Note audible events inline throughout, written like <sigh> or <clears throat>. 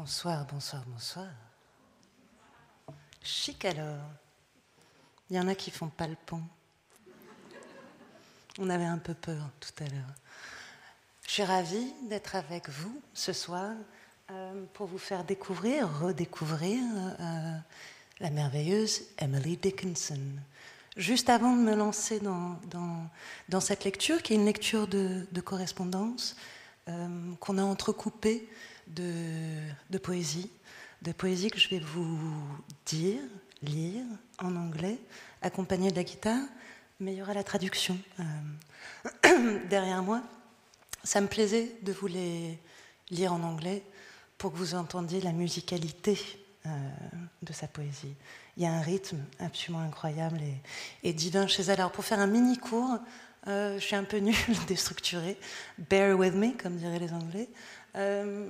Bonsoir, bonsoir, bonsoir. Chic alors. Il y en a qui font pas le pont. On avait un peu peur tout à l'heure. Je suis ravie d'être avec vous ce soir euh, pour vous faire découvrir, redécouvrir euh, la merveilleuse Emily Dickinson. Juste avant de me lancer dans, cette lecture, qui est une lecture de, correspondance euh, qu'on a entrecoupée de, poésie, de poésie que je vais vous dire, lire en anglais, accompagné de la guitare, mais il y aura la traduction euh, <clears throat> derrière moi. Ça me plaisait de vous les lire en anglais pour que vous entendiez la musicalité euh, de sa poésie. Il y a un rythme absolument incroyable et, et divin chez elle. Alors pour faire un mini cours, euh, je suis un peu nulle, <laughs> déstructurée. Bear with me, comme diraient les Anglais. Euh,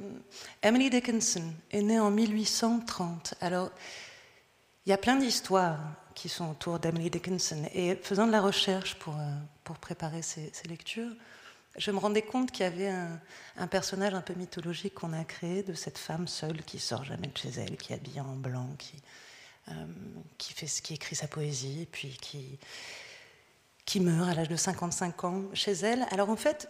Emily Dickinson est née en 1830. Alors, il y a plein d'histoires qui sont autour d'Emily Dickinson. Et faisant de la recherche pour, euh, pour préparer ces, lectures, je me rendais compte qu'il y avait un, personnage un peu mythologique qu'on a créé de cette femme seule qui sort jamais de chez elle, qui est habillée en blanc, qui, euh, qui, fait, qui écrit sa poésie, puis qui, qui meurt à l'âge de 55 ans chez elle. Alors en fait,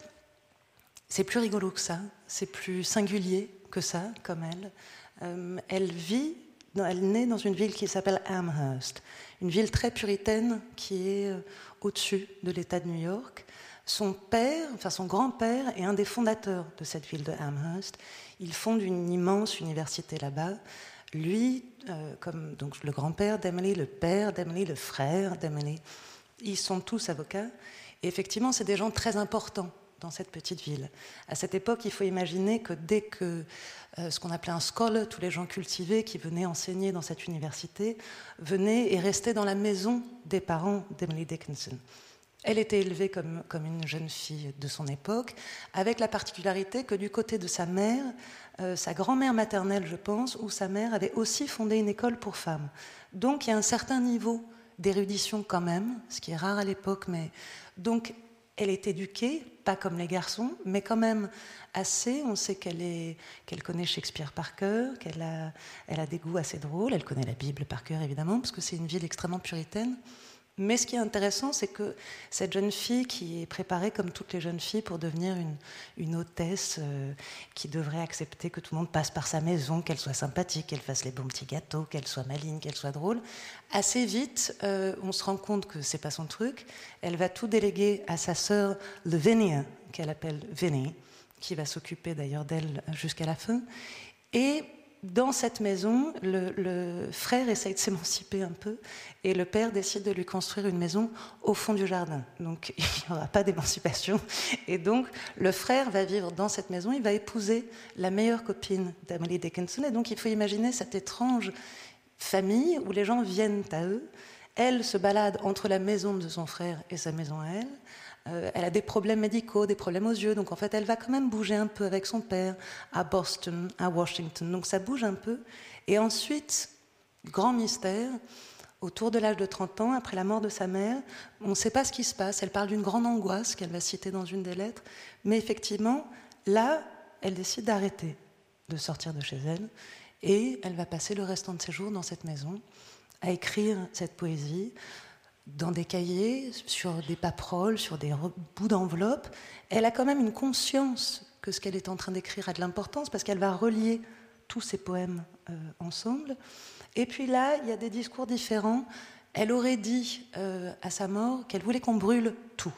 c'est plus rigolo que ça, c'est plus singulier que ça, comme elle. Euh, elle vit, elle naît dans une ville qui s'appelle Amherst, une ville très puritaine qui est euh, au-dessus de l'État de New York. Son père, enfin son grand-père, est un des fondateurs de cette ville de Amherst. Il fonde une immense université là-bas. Lui, euh, comme donc le grand-père d'Emily, le père d'Emily, le frère d'Emily, ils sont tous avocats. Et effectivement, c'est des gens très importants dans cette petite ville. À cette époque, il faut imaginer que dès que euh, ce qu'on appelait un scholar, tous les gens cultivés qui venaient enseigner dans cette université, venaient et restaient dans la maison des parents d'Emily Dickinson. Elle était élevée comme, comme, une jeune fille de son époque, avec la particularité que du côté de sa mère, euh, sa grand-mère maternelle, je pense, ou sa mère avait aussi fondé une école pour femmes. Donc il y a un certain niveau d'érudition quand même, ce qui est rare à l'époque, mais donc elle est éduquée, pas comme les garçons, mais quand même assez. On sait qu'elle qu'elle connaît Shakespeare par cœur, qu'elle a, elle a des goûts assez drôles. Elle connaît la Bible par cœur, évidemment, parce que c'est une ville extrêmement puritaine. Mais ce qui est intéressant, c'est que cette jeune fille qui est préparée comme toutes les jeunes filles pour devenir une, hôtesse euh, qui devrait accepter que tout le monde passe par sa maison, qu'elle soit sympathique, qu'elle fasse les bons petits gâteaux, qu'elle soit maligne, qu'elle soit drôle, assez vite, euh, on se rend compte que c'est pas son truc. Elle va tout déléguer à sa sœur Lavinia, qu'elle appelle Vinnie, qui va s'occuper d'ailleurs d'elle jusqu'à la fin. Et dans cette maison, le, frère essaye de s'émanciper un peu et le père décide de lui construire une maison au fond du jardin. Donc <laughs> il n'y aura pas d'émancipation. Et donc le frère va vivre dans cette maison, il va épouser la meilleure copine d'Amelie Dickinson. Et donc il faut imaginer cette étrange famille où les gens viennent à eux. Elle se balade entre la maison de son frère et sa maison à elle. Euh, elle a des problèmes médicaux, des problèmes aux yeux, donc en fait elle va quand même bouger un peu avec son père à Boston, à Washington, donc ça bouge un peu. Et ensuite, grand mystère, autour de l'âge de 30 ans, après la mort de sa mère, on ne sait pas ce qui se passe. Elle parle d'une grande angoisse qu'elle va citer dans une des lettres, mais effectivement, là, elle décide d'arrêter de sortir de chez elle et elle va passer le restant de ses jours dans cette maison à écrire cette poésie, dans des cahiers, sur des paperoles, sur des bouts d'enveloppe, elle a quand même une conscience que ce qu'elle est en train d'écrire a de l'importance parce qu'elle va relier tous ces poèmes euh, ensemble. Et puis là, il y a des discours différents. Elle aurait dit euh, à sa mort qu'elle voulait qu'on brûle tout.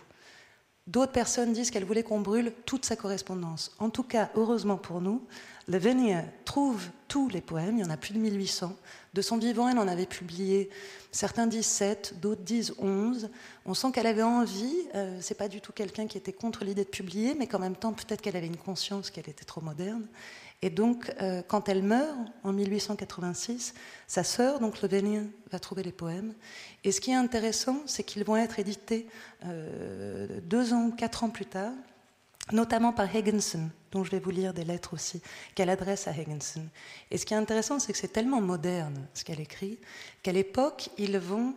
D'autres personnes disent qu'elle voulait qu'on brûle toute sa correspondance. En tout cas, heureusement pour nous, Lavinia trouve tous les poèmes, il y en a plus de 1800. De son vivant, elle en avait publié certains disent 7, d'autres disent 11. On sent qu'elle avait envie, euh, c'est pas du tout quelqu'un qui était contre l'idée de publier, mais qu'en même temps, peut-être qu'elle avait une conscience qu'elle était trop moderne. Et donc, euh, quand elle meurt, en 1886, sa sœur, donc Lavinia, va trouver les poèmes. Et ce qui est intéressant, c'est qu'ils vont être édités euh, deux ans, quatre ans plus tard notamment par Higginson, dont je vais vous lire des lettres aussi, qu'elle adresse à Higginson. Et ce qui est intéressant, c'est que c'est tellement moderne ce qu'elle écrit, qu'à l'époque, ils vont,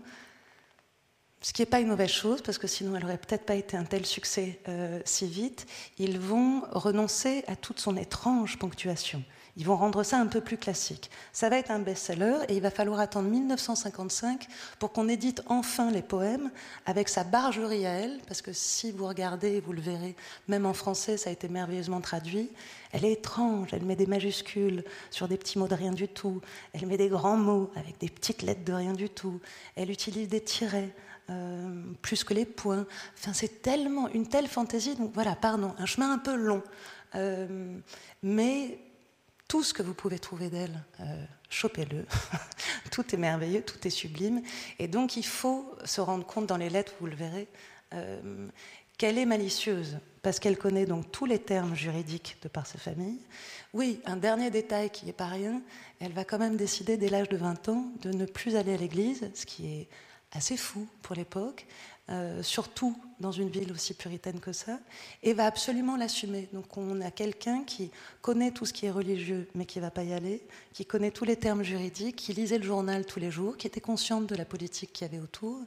ce qui n'est pas une mauvaise chose, parce que sinon elle n'aurait peut-être pas été un tel succès euh, si vite, ils vont renoncer à toute son étrange ponctuation. Ils vont rendre ça un peu plus classique. Ça va être un best-seller et il va falloir attendre 1955 pour qu'on édite enfin les poèmes avec sa bargerie à elle, parce que si vous regardez, vous le verrez, même en français, ça a été merveilleusement traduit. Elle est étrange, elle met des majuscules sur des petits mots de rien du tout, elle met des grands mots avec des petites lettres de rien du tout, elle utilise des tirets. Euh, plus que les points. Enfin, c'est tellement une telle fantaisie. Donc voilà, pardon, un chemin un peu long. Euh, mais tout ce que vous pouvez trouver d'elle, euh, chopez-le. <laughs> tout est merveilleux, tout est sublime. Et donc il faut se rendre compte dans les lettres, vous le verrez, euh, qu'elle est malicieuse, parce qu'elle connaît donc tous les termes juridiques de par sa famille. Oui, un dernier détail qui n'est pas rien, elle va quand même décider dès l'âge de 20 ans de ne plus aller à l'église, ce qui est assez fou pour l'époque, euh, surtout dans une ville aussi puritaine que ça, et va absolument l'assumer. Donc on a quelqu'un qui connaît tout ce qui est religieux, mais qui ne va pas y aller, qui connaît tous les termes juridiques, qui lisait le journal tous les jours, qui était consciente de la politique qu'il y avait autour.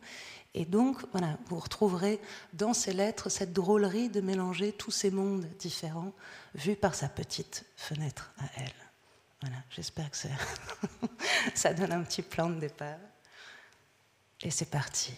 Et donc, voilà, vous retrouverez dans ces lettres cette drôlerie de mélanger tous ces mondes différents vus par sa petite fenêtre à elle. Voilà, j'espère que ça, <laughs> ça donne un petit plan de départ. Et c'est parti.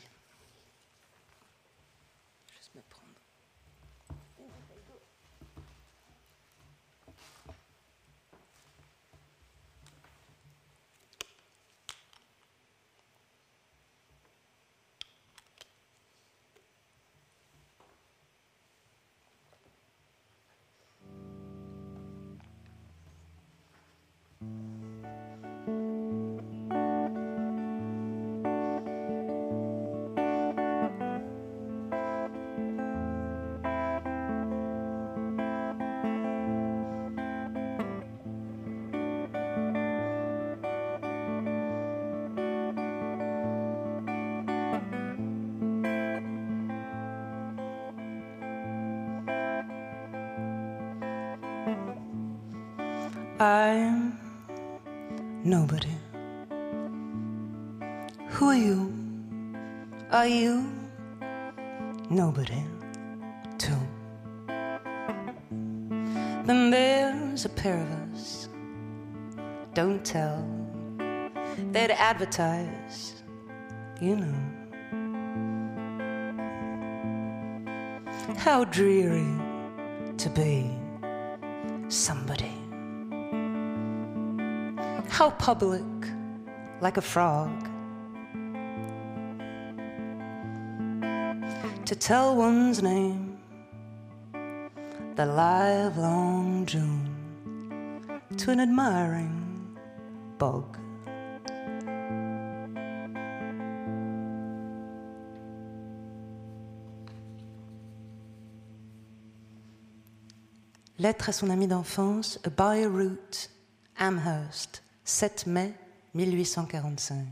I'm nobody. Who are you? Are you nobody too? Then there's a pair of us. Don't tell. They'd advertise, you know. How dreary to be somebody how public, like a frog. To tell one's name, the live long June, to an admiring bog. Lettre à son ami d'enfance, A By Route, Amherst, 7 mai 1845.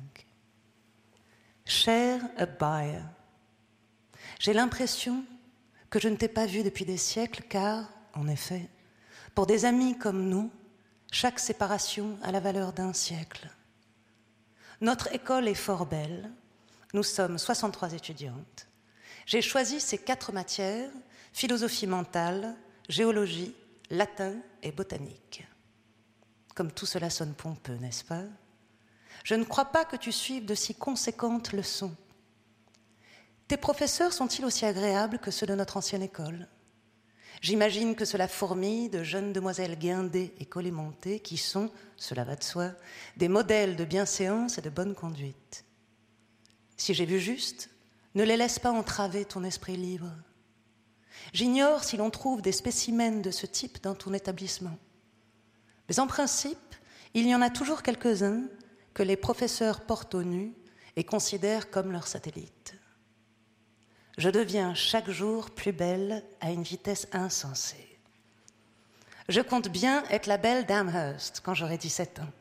Cher Abaya, j'ai l'impression que je ne t'ai pas vu depuis des siècles car, en effet, pour des amis comme nous, chaque séparation a la valeur d'un siècle. Notre école est fort belle. Nous sommes 63 étudiantes. J'ai choisi ces quatre matières, philosophie mentale, géologie, latin et botanique. Comme tout cela sonne pompeux, n'est-ce pas? Je ne crois pas que tu suives de si conséquentes leçons. Tes professeurs sont-ils aussi agréables que ceux de notre ancienne école? J'imagine que cela fourmille de jeunes demoiselles guindées et collémentées qui sont, cela va de soi, des modèles de bienséance et de bonne conduite. Si j'ai vu juste, ne les laisse pas entraver ton esprit libre. J'ignore si l'on trouve des spécimens de ce type dans ton établissement. Mais en principe, il y en a toujours quelques-uns que les professeurs portent au nu et considèrent comme leurs satellites. Je deviens chaque jour plus belle à une vitesse insensée. Je compte bien être la belle d'Amherst quand j'aurai 17 ans.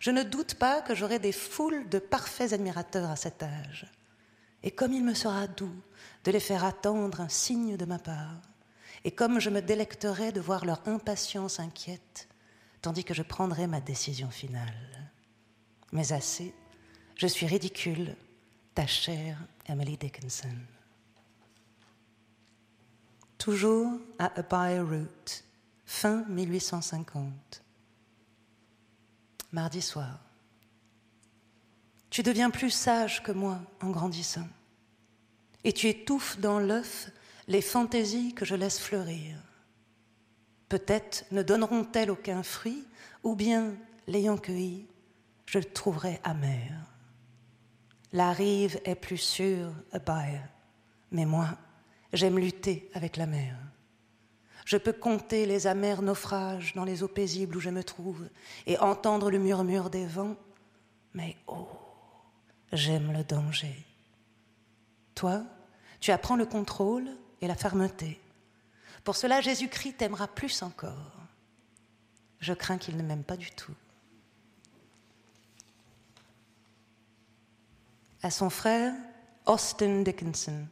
Je ne doute pas que j'aurai des foules de parfaits admirateurs à cet âge. Et comme il me sera doux de les faire attendre un signe de ma part, et comme je me délecterai de voir leur impatience inquiète, tandis que je prendrai ma décision finale. Mais assez, je suis ridicule, ta chère Emily Dickinson. Toujours à A fin 1850. Mardi soir. Tu deviens plus sage que moi en grandissant. Et tu étouffes dans l'œuf les fantaisies que je laisse fleurir. Peut-être ne donneront-elles aucun fruit, ou bien, l'ayant cueilli, je le trouverai amer. La rive est plus sûre à mais moi, j'aime lutter avec la mer. Je peux compter les amers naufrages dans les eaux paisibles où je me trouve et entendre le murmure des vents, mais oh, j'aime le danger. Toi, tu apprends le contrôle et la fermeté. Pour cela, Jésus-Christ t'aimera plus encore. Je crains qu'il ne m'aime pas du tout. À son frère, Austin Dickinson,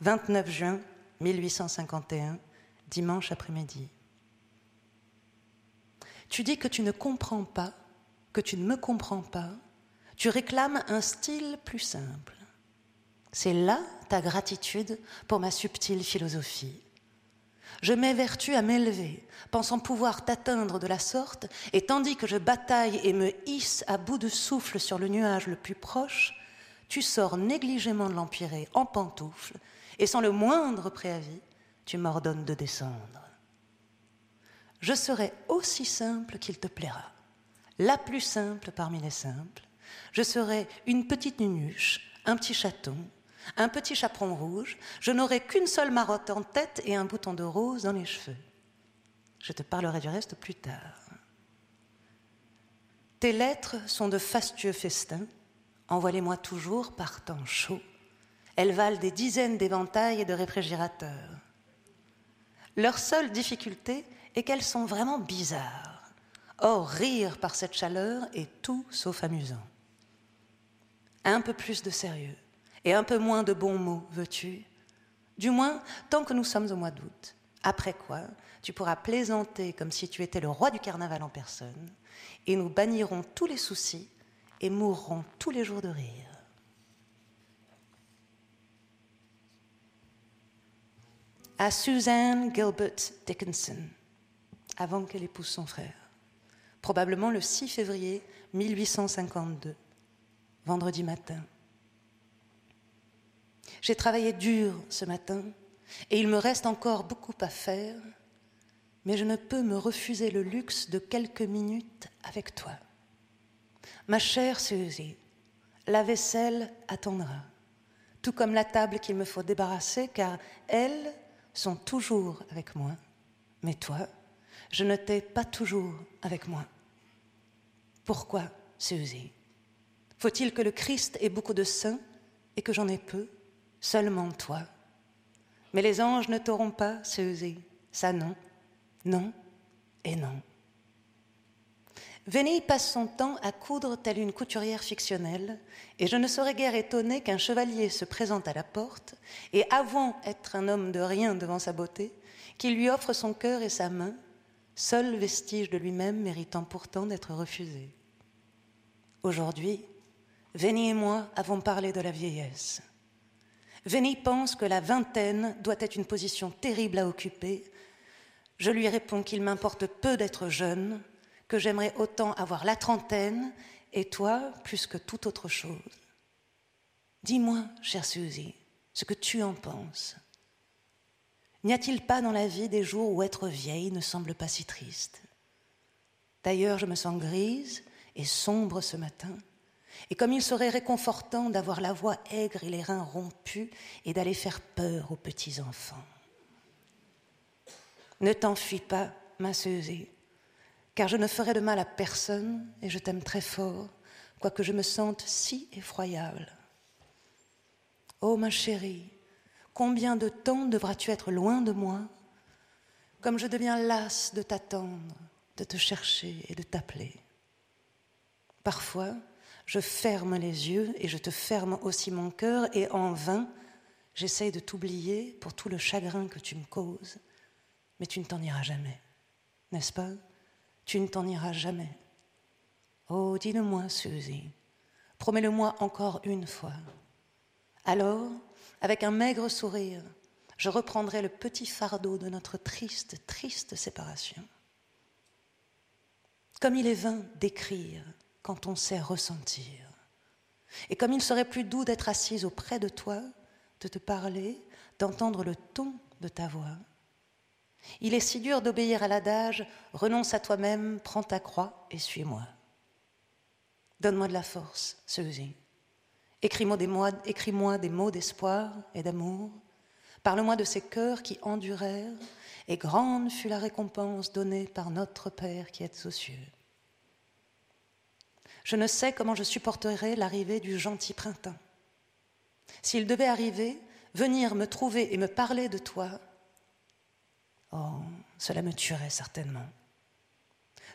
29 juin 1851, dimanche après-midi. Tu dis que tu ne comprends pas, que tu ne me comprends pas, tu réclames un style plus simple. C'est là ta gratitude pour ma subtile philosophie. Je m'évertue à m'élever, pensant pouvoir t'atteindre de la sorte, et tandis que je bataille et me hisse à bout de souffle sur le nuage le plus proche, tu sors négligemment de l'empirée en pantoufles, et sans le moindre préavis, tu m'ordonnes de descendre. Je serai aussi simple qu'il te plaira, la plus simple parmi les simples. Je serai une petite nunuche, un petit chaton, un petit chaperon rouge, je n'aurai qu'une seule marotte en tête et un bouton de rose dans les cheveux. Je te parlerai du reste plus tard. Tes lettres sont de fastueux festins, envoie-les-moi toujours par temps chaud. Elles valent des dizaines d'éventails et de réfrigérateurs. Leur seule difficulté est qu'elles sont vraiment bizarres. Or, rire par cette chaleur est tout sauf amusant. Un peu plus de sérieux et un peu moins de bons mots, veux-tu? Du moins, tant que nous sommes au mois d'août. Après quoi, tu pourras plaisanter comme si tu étais le roi du carnaval en personne, et nous bannirons tous les soucis et mourrons tous les jours de rire. À Suzanne Gilbert Dickinson, avant qu'elle épouse son frère, probablement le 6 février 1852, vendredi matin. J'ai travaillé dur ce matin et il me reste encore beaucoup à faire, mais je ne peux me refuser le luxe de quelques minutes avec toi. Ma chère Suzy, la vaisselle attendra, tout comme la table qu'il me faut débarrasser, car elles sont toujours avec moi. Mais toi, je ne t'ai pas toujours avec moi. Pourquoi, Suzy? Faut-il que le Christ ait beaucoup de saints et que j'en ai peu? Seulement toi. Mais les anges ne t'auront pas, Suzy. Ça non, non et non. Vénie passe son temps à coudre telle une couturière fictionnelle, et je ne serais guère étonnée qu'un chevalier se présente à la porte, et avouant être un homme de rien devant sa beauté, qu'il lui offre son cœur et sa main, seul vestige de lui-même méritant pourtant d'être refusé. Aujourd'hui, Vénie et moi avons parlé de la vieillesse. Vénie pense que la vingtaine doit être une position terrible à occuper. Je lui réponds qu'il m'importe peu d'être jeune, que j'aimerais autant avoir la trentaine, et toi plus que toute autre chose. Dis-moi, chère Suzy, ce que tu en penses. N'y a-t-il pas dans la vie des jours où être vieille ne semble pas si triste? D'ailleurs, je me sens grise et sombre ce matin. Et comme il serait réconfortant d'avoir la voix aigre et les reins rompus et d'aller faire peur aux petits-enfants. Ne t'enfuis pas, ma Suzy, car je ne ferai de mal à personne et je t'aime très fort, quoique je me sente si effroyable. Oh ma chérie, combien de temps devras-tu être loin de moi Comme je deviens lasse de t'attendre, de te chercher et de t'appeler? Parfois, je ferme les yeux et je te ferme aussi mon cœur et en vain, j'essaye de t'oublier pour tout le chagrin que tu me causes, mais tu ne t'en iras jamais, n'est-ce pas? Tu ne t'en iras jamais. Oh, dis-le-moi, Suzy, promets-le-moi encore une fois. Alors, avec un maigre sourire, je reprendrai le petit fardeau de notre triste, triste séparation. Comme il est vain d'écrire quand on sait ressentir. Et comme il serait plus doux d'être assise auprès de toi, de te parler, d'entendre le ton de ta voix. Il est si dur d'obéir à l'adage renonce à toi-même, prends ta croix et suis-moi. Donne-moi de la force, Suzy. Écris-moi des, mots, écris des mots d'espoir et d'amour. Parle-moi de ces cœurs qui endurèrent, et grande fut la récompense donnée par notre Père qui est aux cieux. Je ne sais comment je supporterai l'arrivée du gentil printemps. S'il devait arriver, venir me trouver et me parler de toi, oh, cela me tuerait certainement.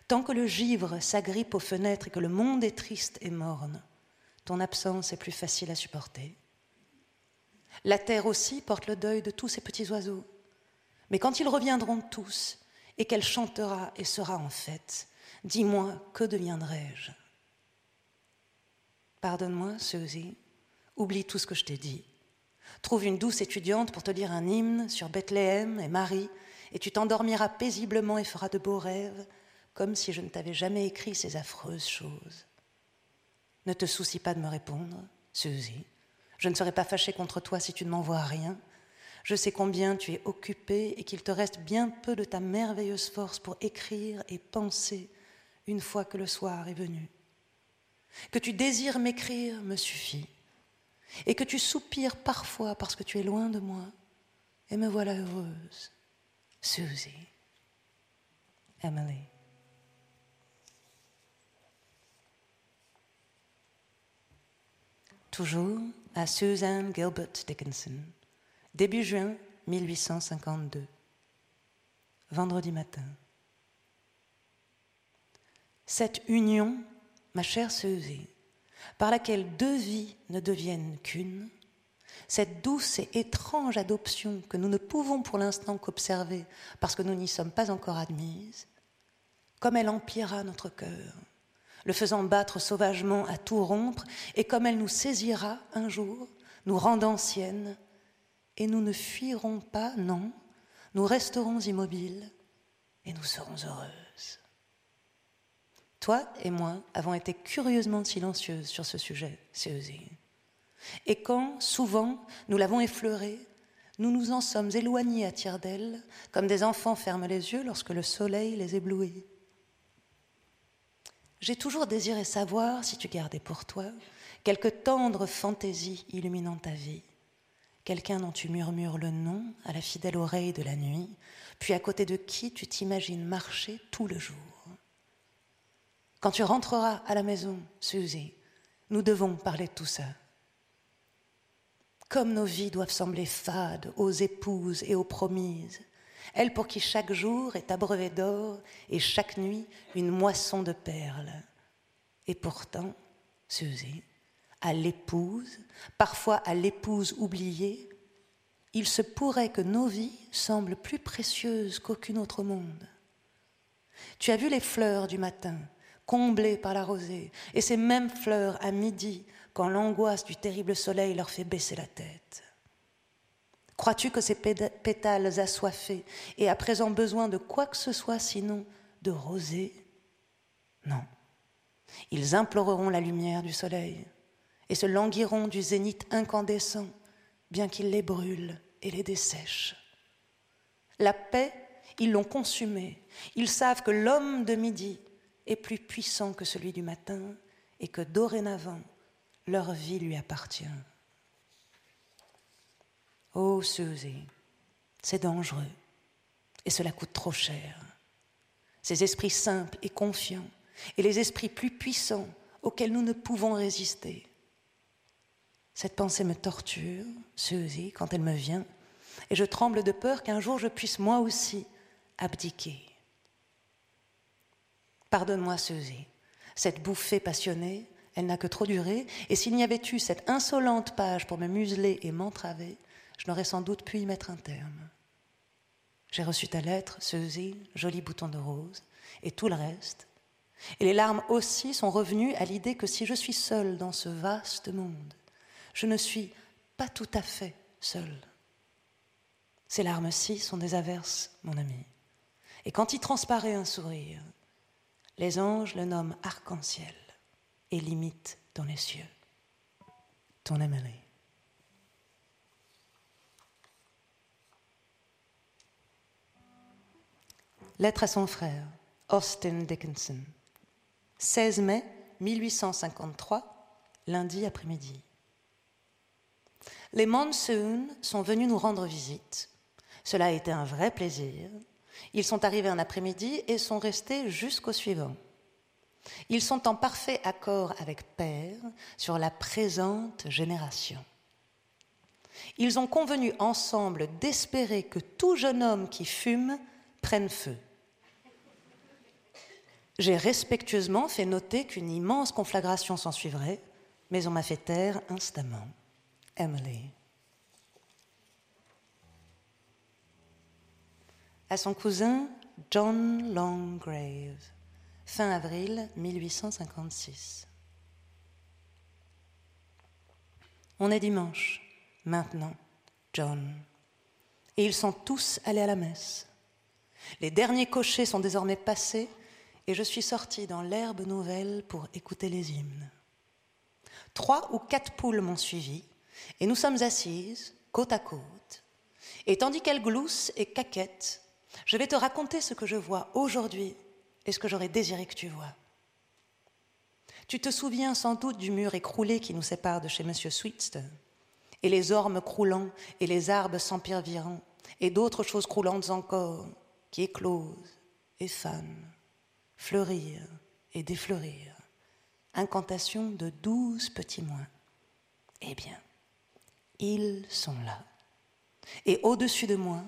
Tant que le givre s'agrippe aux fenêtres et que le monde est triste et morne, ton absence est plus facile à supporter. La terre aussi porte le deuil de tous ces petits oiseaux. Mais quand ils reviendront tous, et qu'elle chantera et sera en fête, dis-moi, que deviendrai-je? Pardonne-moi, Suzy, oublie tout ce que je t'ai dit. Trouve une douce étudiante pour te lire un hymne sur Bethléem et Marie, et tu t'endormiras paisiblement et feras de beaux rêves, comme si je ne t'avais jamais écrit ces affreuses choses. Ne te soucie pas de me répondre, Suzy. Je ne serai pas fâchée contre toi si tu ne m'envoies rien. Je sais combien tu es occupée et qu'il te reste bien peu de ta merveilleuse force pour écrire et penser une fois que le soir est venu. Que tu désires m'écrire me suffit, et que tu soupires parfois parce que tu es loin de moi, et me voilà heureuse. Susie. Emily. Toujours à Susan Gilbert Dickinson, début juin 1852, vendredi matin. Cette union ma chère Suzy, par laquelle deux vies ne deviennent qu'une, cette douce et étrange adoption que nous ne pouvons pour l'instant qu'observer parce que nous n'y sommes pas encore admises, comme elle empira notre cœur, le faisant battre sauvagement à tout rompre, et comme elle nous saisira un jour, nous rendant sienne, et nous ne fuirons pas, non, nous resterons immobiles, et nous serons heureuses. Toi et moi avons été curieusement silencieuses sur ce sujet, Suzy. Et quand, souvent, nous l'avons effleuré, nous nous en sommes éloignés à tire d'aile, comme des enfants ferment les yeux lorsque le soleil les éblouit. J'ai toujours désiré savoir si tu gardais pour toi quelque tendre fantaisie illuminant ta vie, quelqu'un dont tu murmures le nom à la fidèle oreille de la nuit, puis à côté de qui tu t'imagines marcher tout le jour. Quand tu rentreras à la maison, Suzy, nous devons parler de tout ça. Comme nos vies doivent sembler fades aux épouses et aux promises, elles pour qui chaque jour est abreuvé d'or et chaque nuit une moisson de perles. Et pourtant, Suzy, à l'épouse, parfois à l'épouse oubliée, il se pourrait que nos vies semblent plus précieuses qu'aucune autre monde. Tu as vu les fleurs du matin comblées par la rosée, et ces mêmes fleurs à midi, quand l'angoisse du terrible soleil leur fait baisser la tête. Crois-tu que ces pétales assoiffés aient à présent besoin de quoi que ce soit sinon de rosée? Non. Ils imploreront la lumière du soleil et se languiront du zénith incandescent, bien qu'il les brûle et les dessèche. La paix, ils l'ont consumée. Ils savent que l'homme de midi est plus puissant que celui du matin et que dorénavant, leur vie lui appartient. Oh Suzy, c'est dangereux et cela coûte trop cher. Ces esprits simples et confiants et les esprits plus puissants auxquels nous ne pouvons résister. Cette pensée me torture, Suzy, quand elle me vient, et je tremble de peur qu'un jour je puisse moi aussi abdiquer. Pardonne-moi, Suzy. Cette bouffée passionnée, elle n'a que trop duré, et s'il n'y avait eu cette insolente page pour me museler et m'entraver, je n'aurais sans doute pu y mettre un terme. J'ai reçu ta lettre, Suzy, joli bouton de rose, et tout le reste. Et les larmes aussi sont revenues à l'idée que si je suis seule dans ce vaste monde, je ne suis pas tout à fait seule. Ces larmes-ci sont des averses, mon ami. Et quand y transparaît un sourire, les anges le nomment arc-en-ciel. et limite dans les cieux. Ton Emily. Lettre à son frère, Austin Dickinson. 16 mai 1853, lundi après-midi. Les Monsoons sont venus nous rendre visite. Cela a été un vrai plaisir. Ils sont arrivés un après-midi et sont restés jusqu'au suivant. Ils sont en parfait accord avec Père sur la présente génération. Ils ont convenu ensemble d'espérer que tout jeune homme qui fume prenne feu. J'ai respectueusement fait noter qu'une immense conflagration s'en suivrait, mais on m'a fait taire instamment. Emily. À son cousin John Longgrave, fin avril 1856. On est dimanche, maintenant, John, et ils sont tous allés à la messe. Les derniers cochers sont désormais passés et je suis sortie dans l'herbe nouvelle pour écouter les hymnes. Trois ou quatre poules m'ont suivi et nous sommes assises, côte à côte. Et tandis qu'elles gloussent et caquettent, je vais te raconter ce que je vois aujourd'hui et ce que j'aurais désiré que tu vois. Tu te souviens sans doute du mur écroulé qui nous sépare de chez M. Sweetster, et les ormes croulants et les arbres s'empirvirant, et d'autres choses croulantes encore, qui éclosent et fanent, fleurir et défleurir. Incantation de douze petits mois. Eh bien, ils sont là. Et au-dessus de moi,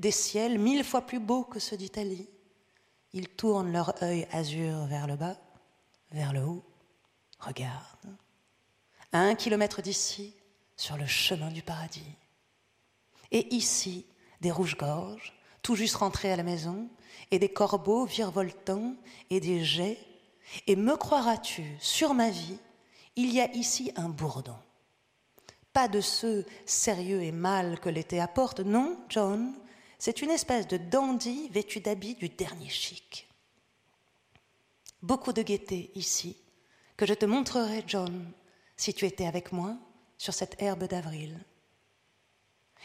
des ciels mille fois plus beaux que ceux d'Italie. Ils tournent leur œil azur vers le bas, vers le haut. Regarde. À un kilomètre d'ici, sur le chemin du paradis. Et ici, des rouges-gorges, tout juste rentrés à la maison, et des corbeaux virevoltants, et des jets. Et me croiras-tu, sur ma vie, il y a ici un bourdon pas de ceux sérieux et mâles que l'été apporte. Non, John, c'est une espèce de dandy vêtu d'habits du dernier chic. Beaucoup de gaieté ici, que je te montrerai, John, si tu étais avec moi sur cette herbe d'avril.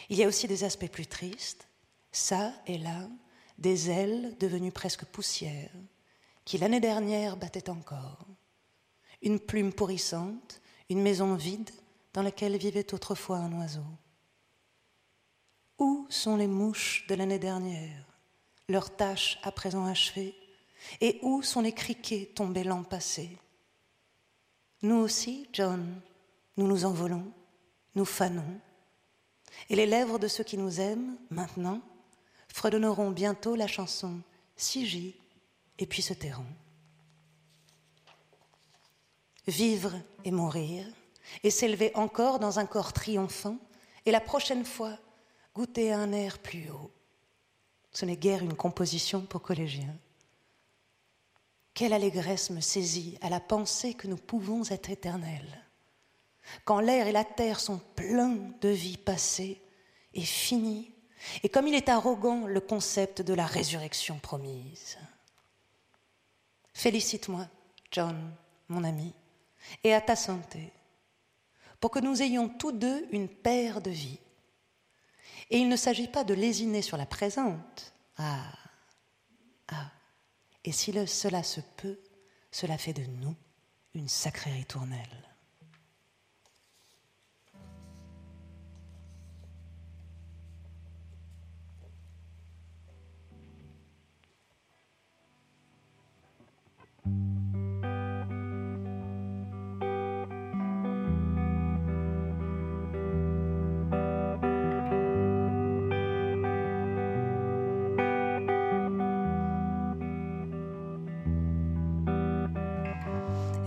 Il y a aussi des aspects plus tristes, ça et là, des ailes devenues presque poussière, qui l'année dernière battaient encore. Une plume pourrissante, une maison vide, dans laquelle vivait autrefois un oiseau. Où sont les mouches de l'année dernière, leurs tâches à présent achevées, et où sont les criquets tombés l'an passé? Nous aussi, John, nous nous envolons, nous fanons, et les lèvres de ceux qui nous aiment, maintenant, fredonneront bientôt la chanson Si et puis se tairont. Vivre et mourir, et s'élever encore dans un corps triomphant, et la prochaine fois goûter un air plus haut. Ce n'est guère une composition pour collégiens. Quelle allégresse me saisit à la pensée que nous pouvons être éternels. Quand l'air et la terre sont pleins de vie passée et finie, et comme il est arrogant le concept de la résurrection promise. Félicite-moi, John, mon ami, et à ta santé pour que nous ayons tous deux une paire de vie. Et il ne s'agit pas de lésiner sur la présente. Ah, ah. Et si cela se peut, cela fait de nous une sacrée ritournelle.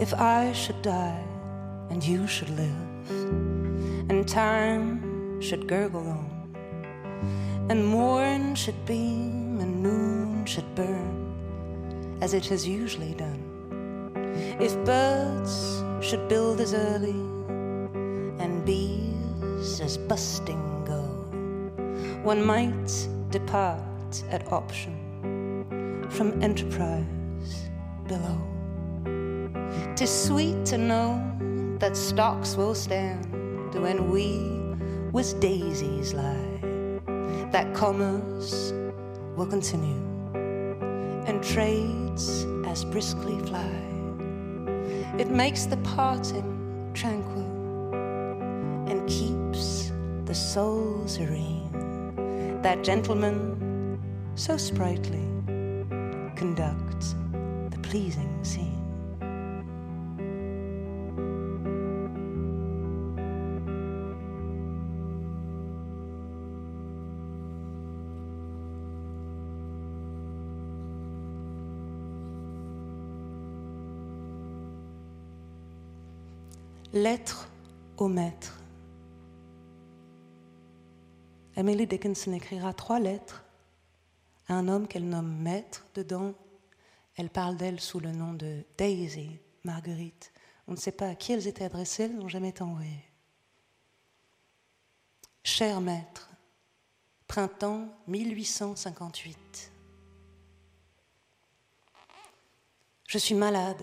If I should die and you should live, and time should gurgle on, and morn should beam and noon should burn, as it has usually done. If birds should build as early, and bees as busting go, one might depart at option from enterprise below. Tis sweet to know that stocks will stand when we with daisies lie, that commerce will continue and trades as briskly fly. It makes the parting tranquil and keeps the soul serene. That gentleman, so sprightly, conducts the pleasing scene. Lettre au maître. Emily Dickinson écrira trois lettres à un homme qu'elle nomme maître. Dedans, elle parle d'elle sous le nom de Daisy, Marguerite. On ne sait pas à qui elles étaient adressées, elles n'ont jamais été envoyées. Cher maître, printemps 1858. Je suis malade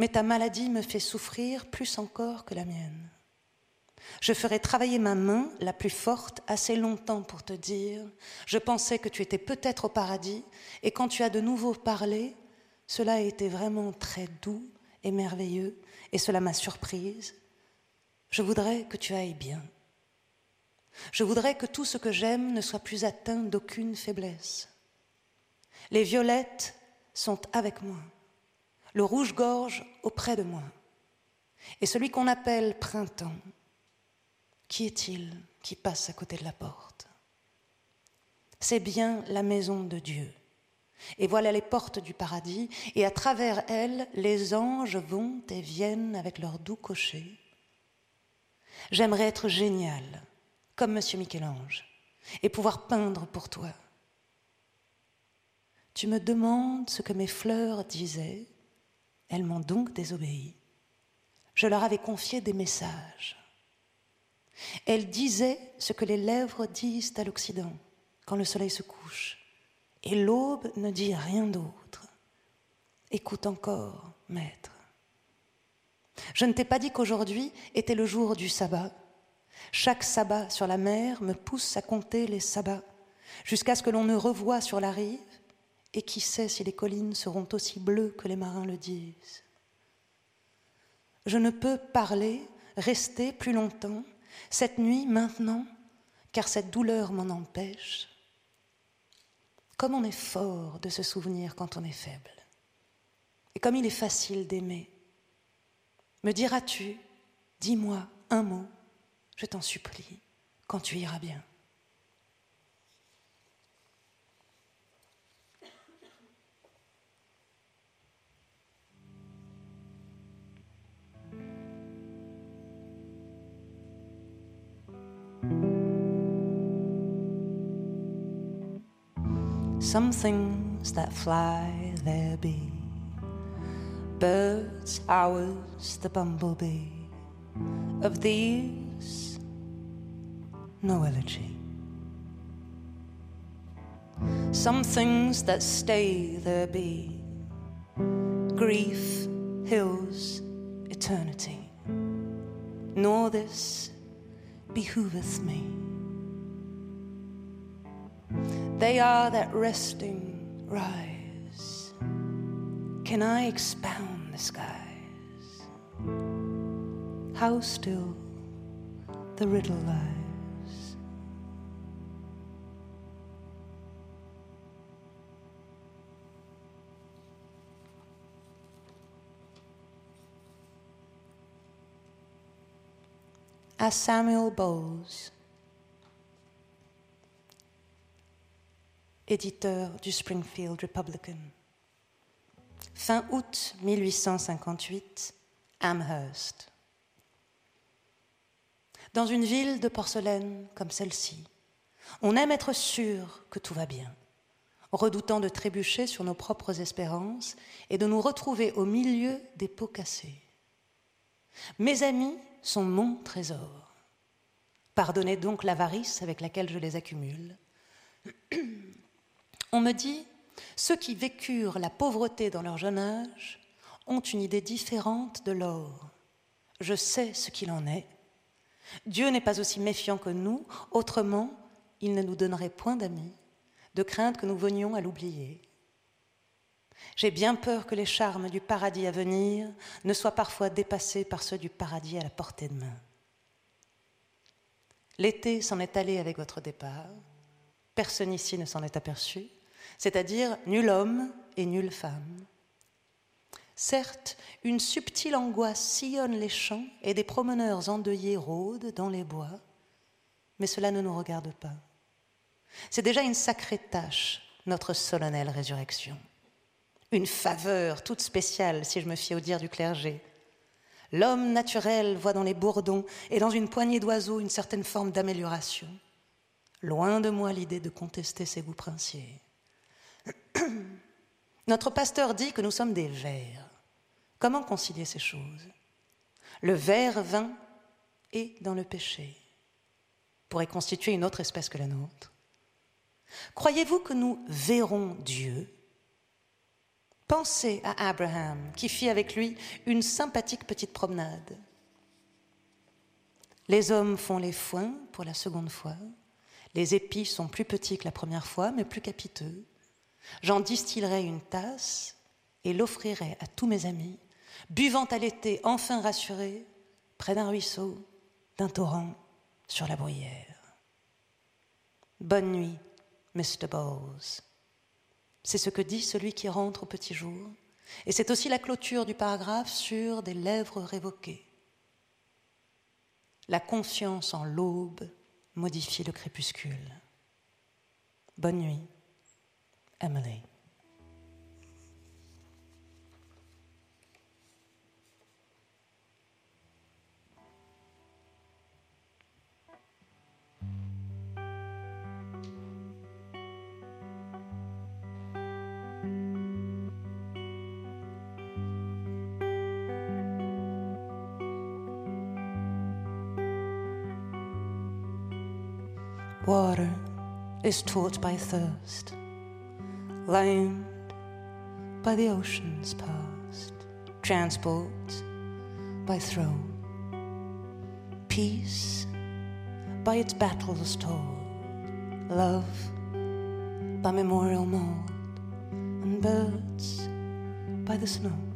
mais ta maladie me fait souffrir plus encore que la mienne. Je ferai travailler ma main la plus forte assez longtemps pour te dire, je pensais que tu étais peut-être au paradis, et quand tu as de nouveau parlé, cela a été vraiment très doux et merveilleux, et cela m'a surprise. Je voudrais que tu ailles bien. Je voudrais que tout ce que j'aime ne soit plus atteint d'aucune faiblesse. Les violettes sont avec moi le rouge-gorge auprès de moi. Et celui qu'on appelle printemps, qui est-il qui passe à côté de la porte? C'est bien la maison de Dieu. Et voilà les portes du paradis, et à travers elles, les anges vont et viennent avec leurs doux cochers. J'aimerais être génial, comme Monsieur Michel-Ange, et pouvoir peindre pour toi. Tu me demandes ce que mes fleurs disaient, elles m'ont donc désobéi. Je leur avais confié des messages. Elles disaient ce que les lèvres disent à l'Occident quand le soleil se couche. Et l'aube ne dit rien d'autre. Écoute encore, maître. Je ne t'ai pas dit qu'aujourd'hui était le jour du sabbat. Chaque sabbat sur la mer me pousse à compter les sabbats, jusqu'à ce que l'on ne revoie sur la rive et qui sait si les collines seront aussi bleues que les marins le disent. Je ne peux parler, rester plus longtemps, cette nuit, maintenant, car cette douleur m'en empêche. Comme on est fort de se souvenir quand on est faible, et comme il est facile d'aimer. Me diras-tu, dis-moi un mot, je t'en supplie, quand tu iras bien. Some things that fly there be birds, ours, the bumblebee. Of these, no elegy. Some things that stay there be grief, hills, eternity. Nor this behooveth me. They are that resting rise. Can I expound the skies? How still the riddle lies. As Samuel Bowles éditeur du Springfield Republican. Fin août 1858, Amherst. Dans une ville de porcelaine comme celle-ci, on aime être sûr que tout va bien, redoutant de trébucher sur nos propres espérances et de nous retrouver au milieu des pots cassés. Mes amis sont mon trésor. Pardonnez donc l'avarice avec laquelle je les accumule. <clears throat> On me dit, ceux qui vécurent la pauvreté dans leur jeune âge ont une idée différente de l'or. Je sais ce qu'il en est. Dieu n'est pas aussi méfiant que nous, autrement il ne nous donnerait point d'amis, de crainte que nous venions à l'oublier. J'ai bien peur que les charmes du paradis à venir ne soient parfois dépassés par ceux du paradis à la portée de main. L'été s'en est allé avec votre départ, personne ici ne s'en est aperçu, c'est-à-dire nul homme et nulle femme. Certes, une subtile angoisse sillonne les champs et des promeneurs endeuillés rôdent dans les bois, mais cela ne nous regarde pas. C'est déjà une sacrée tâche, notre solennelle résurrection. Une faveur toute spéciale, si je me fie au dire du clergé. L'homme naturel voit dans les bourdons et dans une poignée d'oiseaux une certaine forme d'amélioration. Loin de moi l'idée de contester ses goûts princiers. <clears throat> Notre pasteur dit que nous sommes des vers. Comment concilier ces choses? Le ver vain est dans le péché, pourrait constituer une autre espèce que la nôtre. Croyez-vous que nous verrons Dieu? Pensez à Abraham qui fit avec lui une sympathique petite promenade. Les hommes font les foins pour la seconde fois. Les épis sont plus petits que la première fois, mais plus capiteux. J'en distillerai une tasse et l'offrirai à tous mes amis buvant à l'été, enfin rassuré, près d'un ruisseau, d'un torrent, sur la bruyère. Bonne nuit, Mr. Bowles. C'est ce que dit celui qui rentre au petit jour, et c'est aussi la clôture du paragraphe sur des lèvres révoquées. La confiance en l'aube modifie le crépuscule. Bonne nuit, Emily. Water is taught by thirst, land by the ocean's past, transport by throne, peace by its battles told, love by memorial mold, and birds by the snow.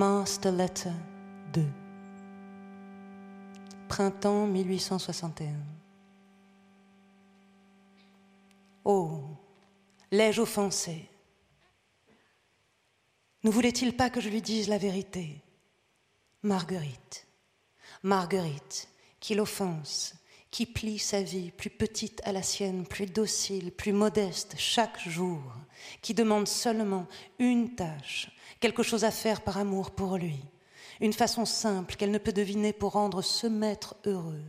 Master Letter 2 Printemps 1861 Oh, l'ai-je offensé? Ne voulait-il pas que je lui dise la vérité? Marguerite, Marguerite, qui l'offense, qui plie sa vie plus petite à la sienne, plus docile, plus modeste chaque jour, qui demande seulement une tâche, quelque chose à faire par amour pour lui, une façon simple qu'elle ne peut deviner pour rendre ce maître heureux.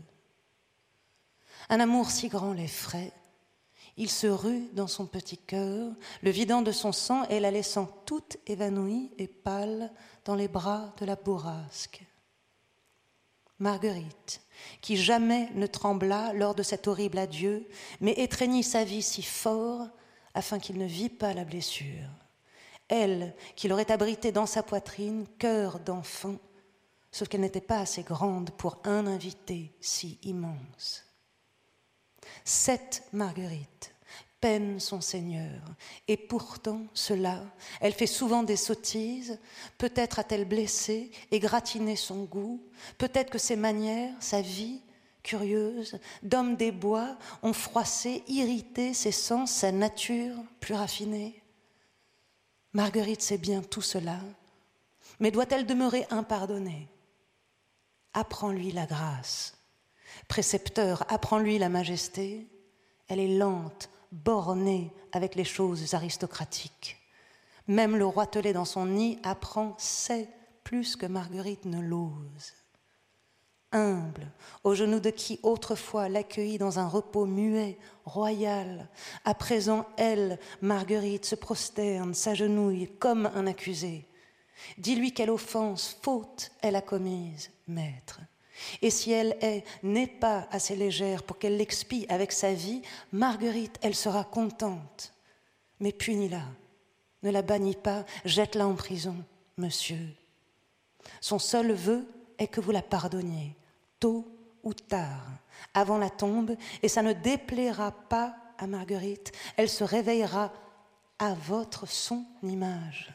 Un amour si grand l'effraie, il se rue dans son petit cœur, le vidant de son sang et la laissant toute évanouie et pâle dans les bras de la bourrasque. Marguerite, qui jamais ne trembla lors de cet horrible adieu, mais étreignit sa vie si fort afin qu'il ne vît pas la blessure elle, qui l'aurait abritée dans sa poitrine, cœur d'enfant, sauf qu'elle n'était pas assez grande pour un invité si immense. Cette Marguerite peine son Seigneur, et pourtant cela, elle fait souvent des sottises, peut-être a-t-elle blessé et gratiné son goût, peut-être que ses manières, sa vie, curieuse, d'homme des bois, ont froissé, irrité ses sens, sa nature plus raffinée. Marguerite sait bien tout cela, mais doit-elle demeurer impardonnée? Apprends-lui la grâce. Précepteur, apprends-lui la majesté. Elle est lente, bornée avec les choses aristocratiques. Même le roi Telé dans son nid apprend, sait plus que Marguerite ne l'ose. humble, aux genoux de qui autrefois l'accueillit dans un repos muet, royal. À présent, elle, Marguerite, se prosterne, s'agenouille comme un accusé. Dis-lui quelle offense, faute elle a commise, maître. Et si elle est, n'est pas assez légère pour qu'elle l'expie avec sa vie, Marguerite, elle sera contente. Mais punis-la, ne la bannis pas, jette-la en prison, monsieur. Son seul vœu est que vous la pardonniez, tôt ou tard, avant la tombe, et ça ne déplaira pas à Marguerite, elle se réveillera à votre son image.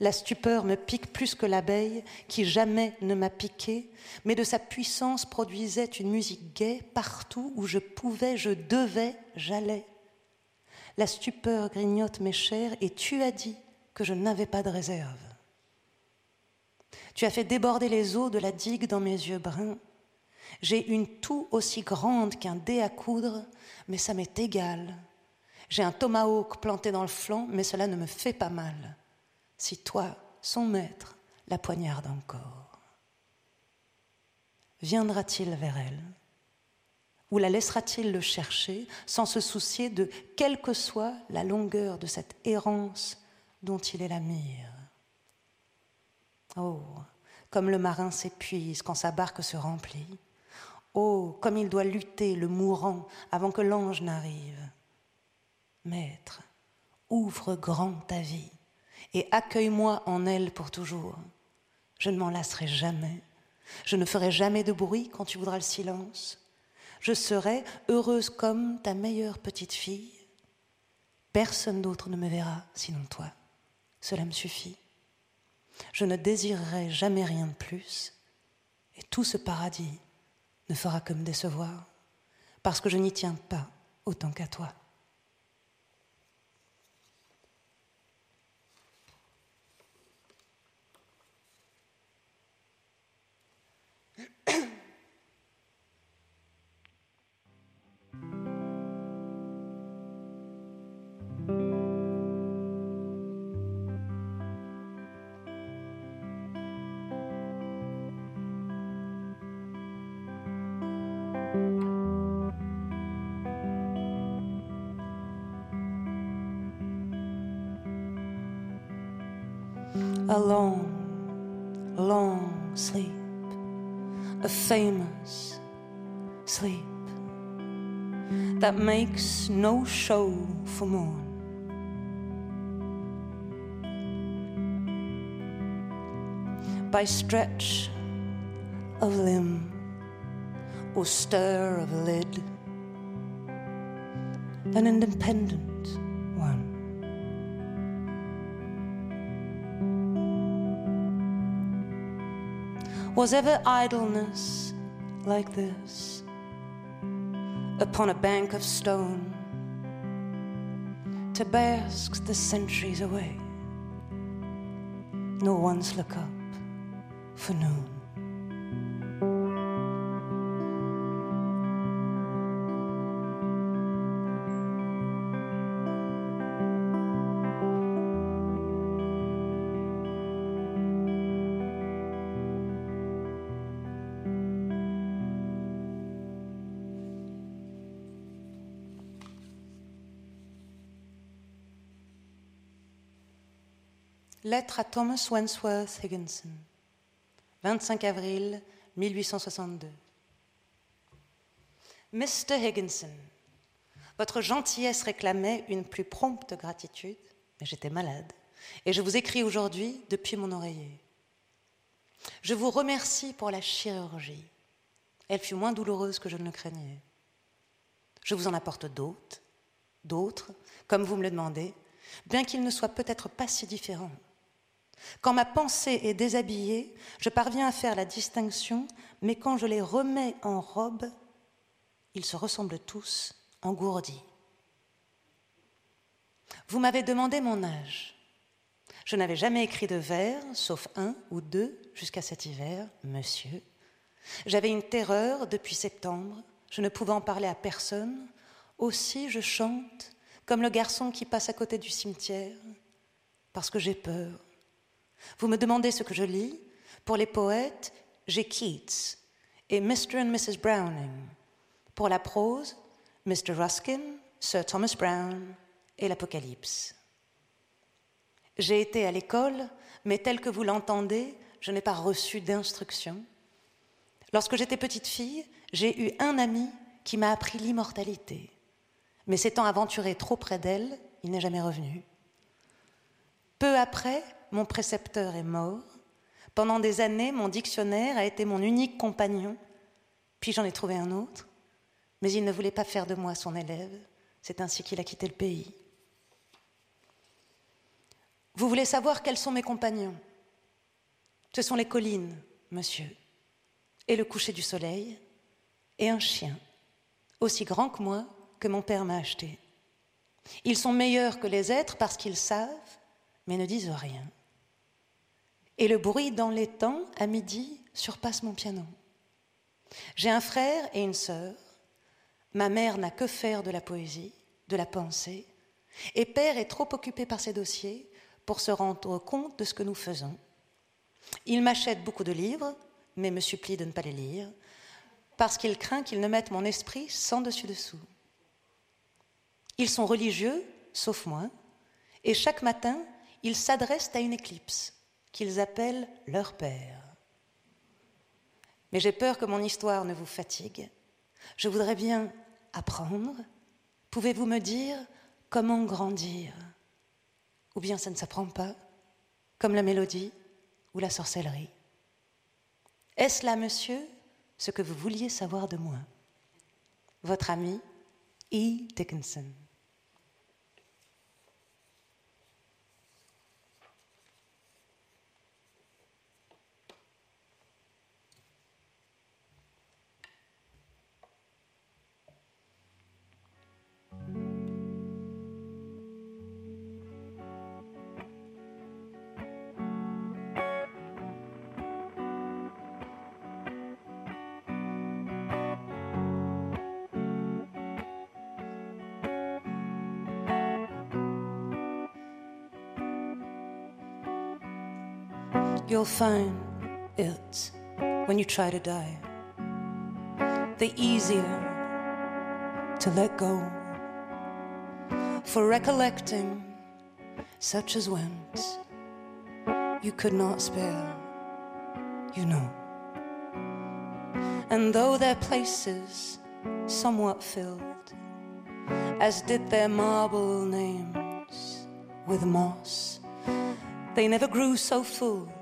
La stupeur me pique plus que l'abeille, qui jamais ne m'a piqué, mais de sa puissance produisait une musique gaie partout où je pouvais, je devais, j'allais. La stupeur grignote mes chairs, et tu as dit que je n'avais pas de réserve. Tu as fait déborder les eaux de la digue dans mes yeux bruns. J'ai une toux aussi grande qu'un dé à coudre, mais ça m'est égal. J'ai un tomahawk planté dans le flanc, mais cela ne me fait pas mal si toi, son maître, la poignarde encore Viendra-t-il vers elle? Ou la laissera-t-il le chercher sans se soucier de quelle que soit la longueur de cette errance dont il est la mire Oh, comme le marin s'épuise quand sa barque se remplit. Oh, comme il doit lutter, le mourant, avant que l'ange n'arrive. Maître, ouvre grand ta vie et accueille-moi en elle pour toujours. Je ne m'en lasserai jamais. Je ne ferai jamais de bruit quand tu voudras le silence. Je serai heureuse comme ta meilleure petite fille. Personne d'autre ne me verra sinon toi. Cela me suffit. Je ne désirerai jamais rien de plus. Et tout ce paradis ne fera que me décevoir, parce que je n'y tiens pas autant qu'à toi. A long, long sleep, a famous sleep that makes no show for morn. By stretch of limb or stir of lid, an independent Was ever idleness like this upon a bank of stone to bask the centuries away? No one's look up for noon. À Thomas Wentworth Higginson, 25 avril 1862. Mr. Higginson, votre gentillesse réclamait une plus prompte gratitude, mais j'étais malade, et je vous écris aujourd'hui depuis mon oreiller. Je vous remercie pour la chirurgie. Elle fut moins douloureuse que je ne le craignais. Je vous en apporte d'autres, d'autres, comme vous me le demandez, bien qu'ils ne soient peut-être pas si différents. Quand ma pensée est déshabillée, je parviens à faire la distinction, mais quand je les remets en robe, ils se ressemblent tous, engourdis. Vous m'avez demandé mon âge. Je n'avais jamais écrit de vers, sauf un ou deux jusqu'à cet hiver, monsieur. J'avais une terreur depuis septembre, je ne pouvais en parler à personne. Aussi je chante comme le garçon qui passe à côté du cimetière, parce que j'ai peur vous me demandez ce que je lis. Pour les poètes, j'ai Keats. et Mr. and Mrs. Browning. Pour la prose, Mr. Ruskin, Sir Thomas Brown et l'Apocalypse. J'ai été à l'école, mais tel que vous l'entendez, je n'ai pas reçu d'instruction. Lorsque j'étais petite fille, j'ai eu un ami qui m'a appris l'immortalité. Mais s'étant aventuré trop près d'elle, il n'est jamais revenu. Peu après, mon précepteur est mort. Pendant des années, mon dictionnaire a été mon unique compagnon. Puis j'en ai trouvé un autre. Mais il ne voulait pas faire de moi son élève. C'est ainsi qu'il a quitté le pays. Vous voulez savoir quels sont mes compagnons? Ce sont les collines, monsieur, et le coucher du soleil, et un chien, aussi grand que moi, que mon père m'a acheté. Ils sont meilleurs que les êtres parce qu'ils savent, mais ne disent rien. Et le bruit dans les temps, à midi, surpasse mon piano. J'ai un frère et une sœur. Ma mère n'a que faire de la poésie, de la pensée, et père est trop occupé par ses dossiers pour se rendre compte de ce que nous faisons. Il m'achète beaucoup de livres, mais me supplie de ne pas les lire, parce qu'il craint qu'ils ne mettent mon esprit sans dessus-dessous. Ils sont religieux, sauf moi, et chaque matin, ils s'adressent à une éclipse qu'ils appellent leur père. Mais j'ai peur que mon histoire ne vous fatigue. Je voudrais bien apprendre. Pouvez-vous me dire comment grandir? Ou bien ça ne s'apprend pas, comme la mélodie ou la sorcellerie. Est-ce là, monsieur, ce que vous vouliez savoir de moi? Votre ami E. Dickinson. You'll find it when you try to die. The easier to let go. For recollecting such as went, you could not spare, you know. And though their places somewhat filled, as did their marble names with moss, they never grew so full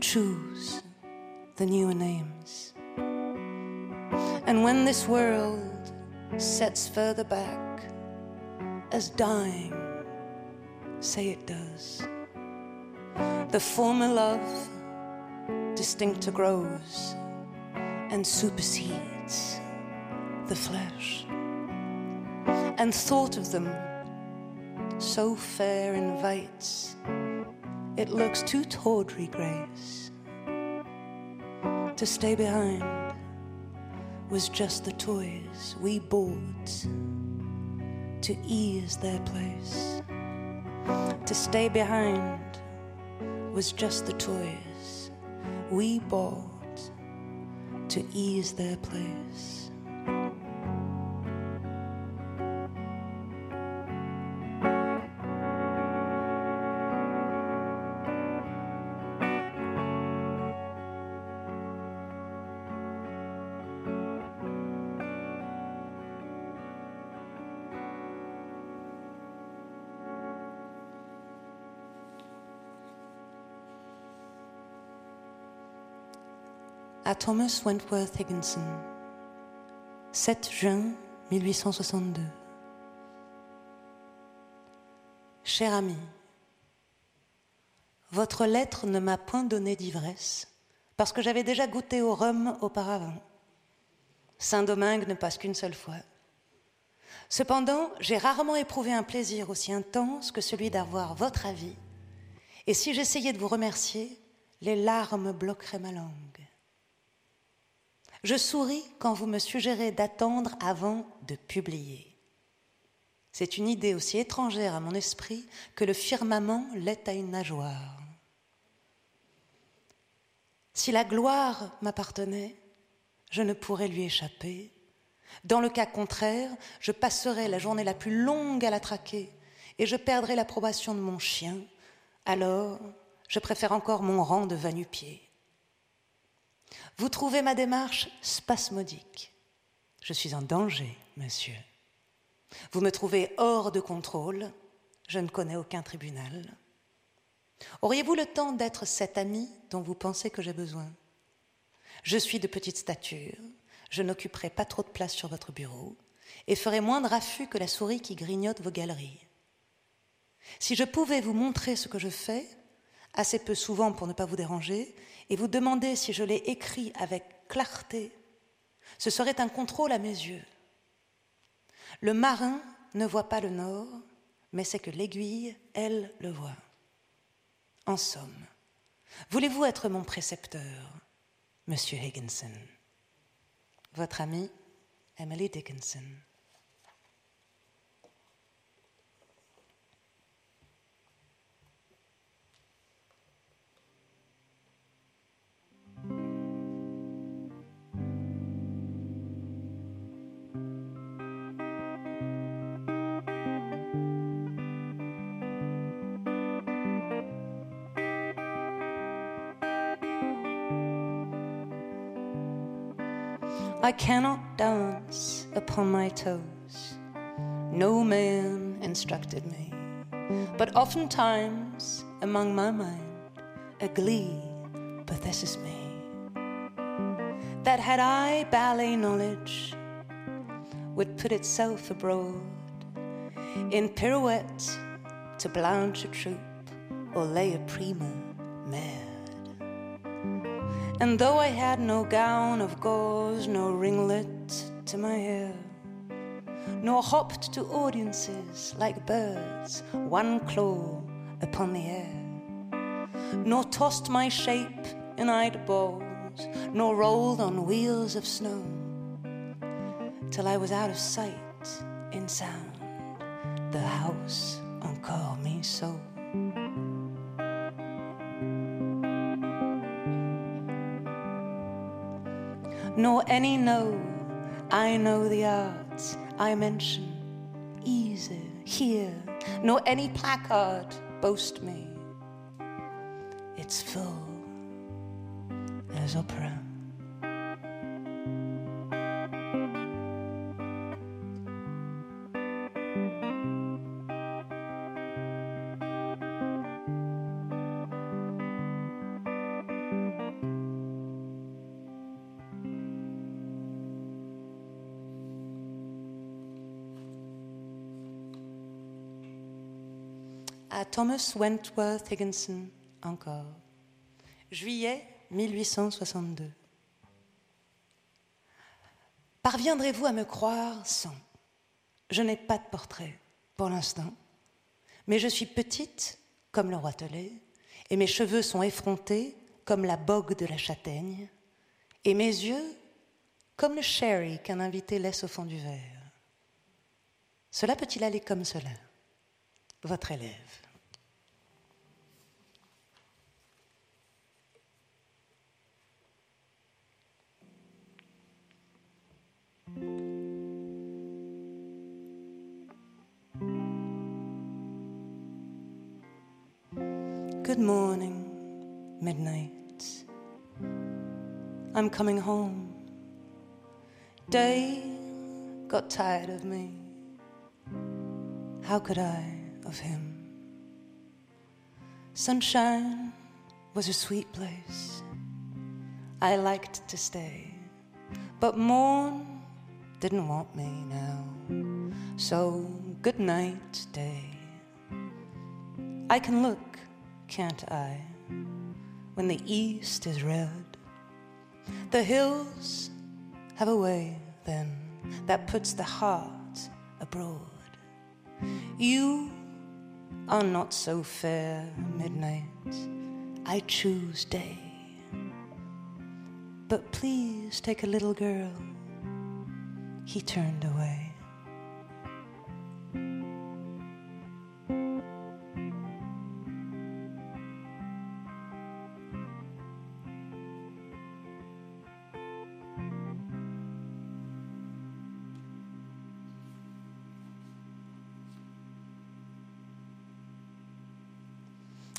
choose the newer names. And when this world sets further back, as dying, say it does, the former love distincter grows and supersedes the flesh. And thought of them so fair invites it looks too tawdry, Grace. To stay behind was just the toys we bought to ease their place. To stay behind was just the toys we bought to ease their place. Thomas Wentworth Higginson, 7 juin 1862. Cher ami, votre lettre ne m'a point donné d'ivresse parce que j'avais déjà goûté au rhum auparavant. Saint-Domingue ne passe qu'une seule fois. Cependant, j'ai rarement éprouvé un plaisir aussi intense que celui d'avoir votre avis, et si j'essayais de vous remercier, les larmes bloqueraient ma langue. Je souris quand vous me suggérez d'attendre avant de publier. C'est une idée aussi étrangère à mon esprit que le firmament l'est à une nageoire. Si la gloire m'appartenait, je ne pourrais lui échapper. Dans le cas contraire, je passerais la journée la plus longue à la traquer et je perdrais l'approbation de mon chien. Alors, je préfère encore mon rang de va-nu-pied. Vous trouvez ma démarche spasmodique. Je suis en danger, monsieur. Vous me trouvez hors de contrôle. Je ne connais aucun tribunal. Auriez-vous le temps d'être cet ami dont vous pensez que j'ai besoin? Je suis de petite stature. Je n'occuperai pas trop de place sur votre bureau et ferai moins de raffus que la souris qui grignote vos galeries. Si je pouvais vous montrer ce que je fais, assez peu souvent pour ne pas vous déranger, et vous demander si je l'ai écrit avec clarté, ce serait un contrôle à mes yeux. Le marin ne voit pas le nord, mais c'est que l'aiguille, elle, le voit. En somme, voulez-vous être mon précepteur, Monsieur Higginson? Votre ami, Emily Dickinson. I cannot dance upon my toes. No man instructed me, but oftentimes among my mind a glee possesses me. That had I ballet knowledge, would put itself abroad in pirouette to blanch a troupe or lay a prima mare. And though I had no gown of gauze, no ringlet to my hair, nor hopped to audiences like birds, one claw upon the air, nor tossed my shape in eyed balls, nor rolled on wheels of snow, till I was out of sight in sound, the house encore me so. Nor any know. I know the arts I mention, easy here, nor any placard boast me. It's full as opera. Thomas Wentworth Higginson encore. Juillet 1862. Parviendrez-vous à me croire sans? Je n'ai pas de portrait pour l'instant, mais je suis petite comme le roitelet, et mes cheveux sont effrontés comme la bogue de la châtaigne, et mes yeux comme le sherry qu'un invité laisse au fond du verre. Cela peut-il aller comme cela Votre élève? Good morning, midnight. I'm coming home. Day got tired of me. How could I of him? Sunshine was a sweet place. I liked to stay, but morn didn't want me now. So good night, day. I can look can't I? When the east is red, the hills have a way then that puts the heart abroad. You are not so fair, midnight. I choose day. But please take a little girl he turned away.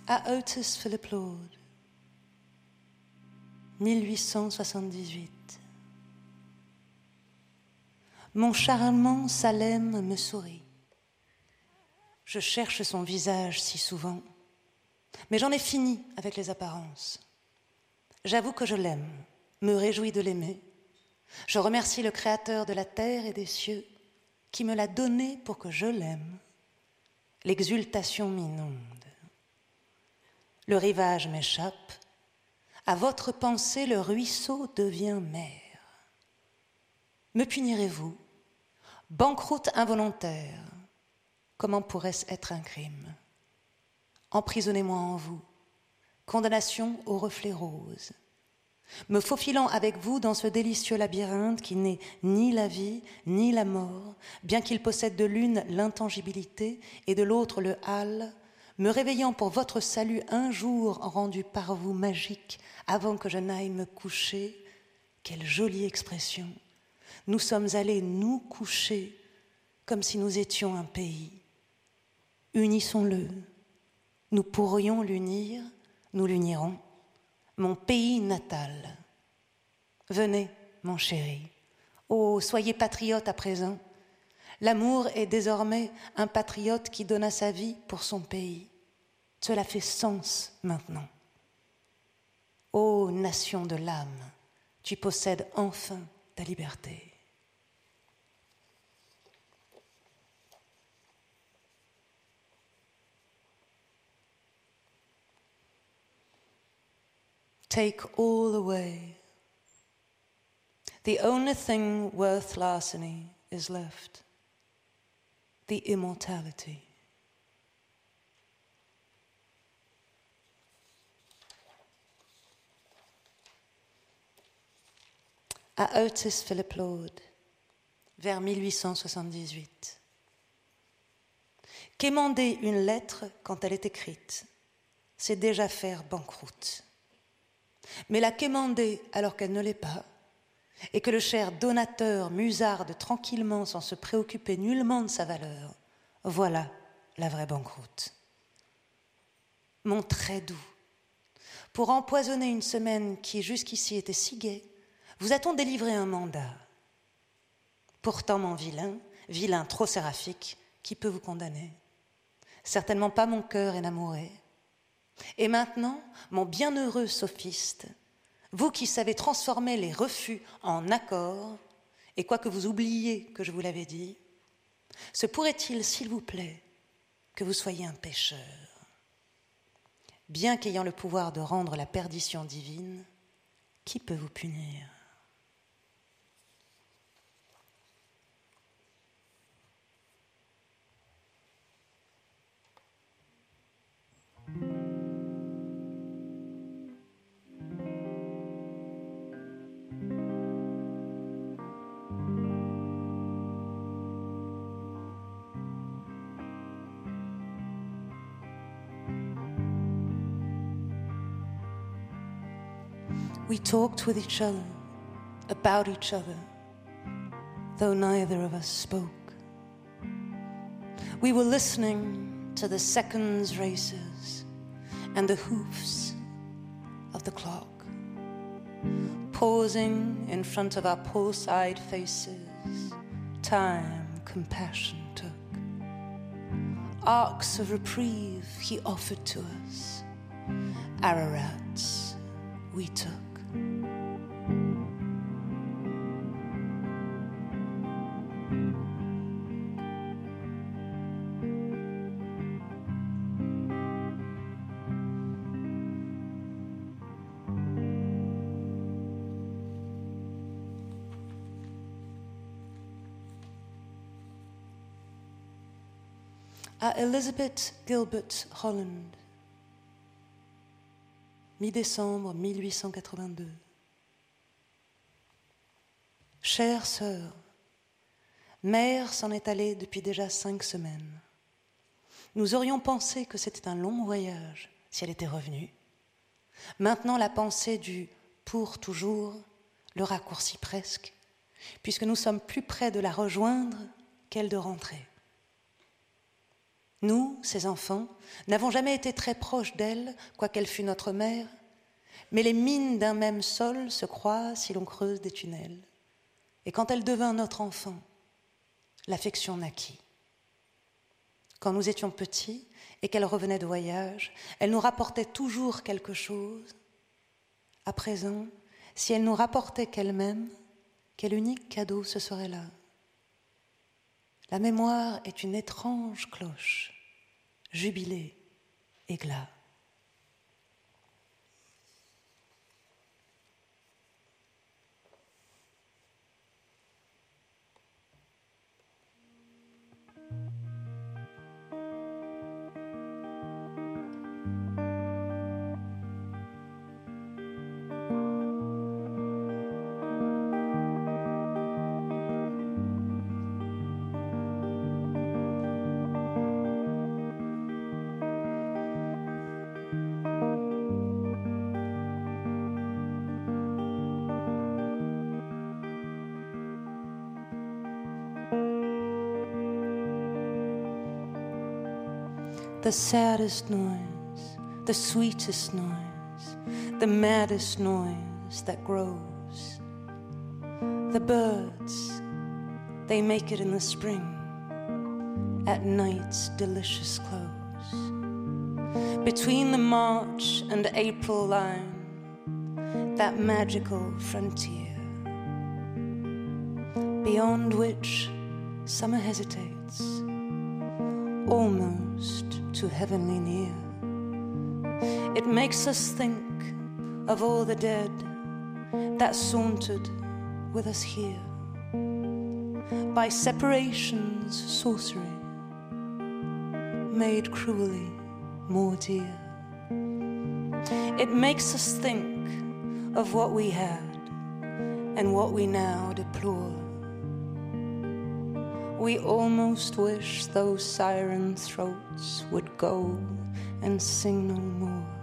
à Otis Philip Lord, 1878. Mon charmant Salem me sourit. Je cherche son visage si souvent, mais j'en ai fini avec les apparences. J'avoue que je l'aime, me réjouis de l'aimer. Je remercie le Créateur de la terre et des cieux qui me l'a donné pour que je l'aime. L'exultation m'inonde. Le rivage m'échappe. À votre pensée, le ruisseau devient mer. Me punirez-vous? Banqueroute involontaire, comment pourrait-ce être un crime? Emprisonnez-moi en vous, condamnation au reflet rose. Me faufilant avec vous dans ce délicieux labyrinthe qui n'est ni la vie ni la mort, bien qu'il possède de l'une l'intangibilité et de l'autre le hâle, me réveillant pour votre salut un jour rendu par vous magique avant que je n'aille me coucher, quelle jolie expression nous sommes allés nous coucher comme si nous étions un pays. Unissons-le. Nous pourrions l'unir, nous l'unirons. Mon pays natal. Venez, mon chéri. Oh, soyez patriote à présent. L'amour est désormais un patriote qui donna sa vie pour son pays. Cela fait sens maintenant. Ô nation de l'âme, tu possèdes enfin ta liberté. Take all away. The only thing worth larceny is left the immortality. À Otis Philip Lord, vers 1878. Quémander une lettre quand elle est écrite, c'est déjà faire banqueroute mais la quémander alors qu'elle ne l'est pas, et que le cher donateur musarde tranquillement sans se préoccuper nullement de sa valeur, voilà la vraie banqueroute. Mon très doux, pour empoisonner une semaine qui jusqu'ici était si gaie, vous a-t-on délivré un mandat? Pourtant, mon vilain, vilain trop séraphique, qui peut vous condamner? Certainement pas mon cœur énamouré, et maintenant, mon bienheureux sophiste, vous qui savez transformer les refus en accords, et quoique vous oubliez que je vous l'avais dit, se pourrait-il, s'il vous plaît, que vous soyez un pécheur Bien qu'ayant le pouvoir de rendre la perdition divine, qui peut vous punir? We talked with each other about each other, though neither of us spoke. We were listening to the seconds races and the hoofs of the clock, pausing in front of our eyed faces. Time, compassion took. Arcs of reprieve he offered to us, Ararats we took. Elizabeth Gilbert Holland, mi-décembre 1882. Chère sœur, mère s'en est allée depuis déjà cinq semaines. Nous aurions pensé que c'était un long voyage si elle était revenue. Maintenant, la pensée du pour toujours le raccourcit presque, puisque nous sommes plus près de la rejoindre qu'elle de rentrer. Nous, ses enfants, n'avons jamais été très proches d'elle, quoiqu'elle fût notre mère, mais les mines d'un même sol se croisent si l'on creuse des tunnels. Et quand elle devint notre enfant, l'affection naquit. Quand nous étions petits et qu'elle revenait de voyage, elle nous rapportait toujours quelque chose. À présent, si elle nous rapportait qu'elle-même, quel unique cadeau ce serait là? La mémoire est une étrange cloche, jubilée, éclat. The saddest noise, the sweetest noise, the maddest noise that grows. The birds, they make it in the spring, at night's delicious close. Between the March and April line, that magical frontier, beyond which summer hesitates, almost to heavenly near. It makes us think of all the dead that sauntered with us here by separation's sorcery, made cruelly more dear. It makes us think of what we had and what we now deplore we almost wish those siren throats would go and sing no more.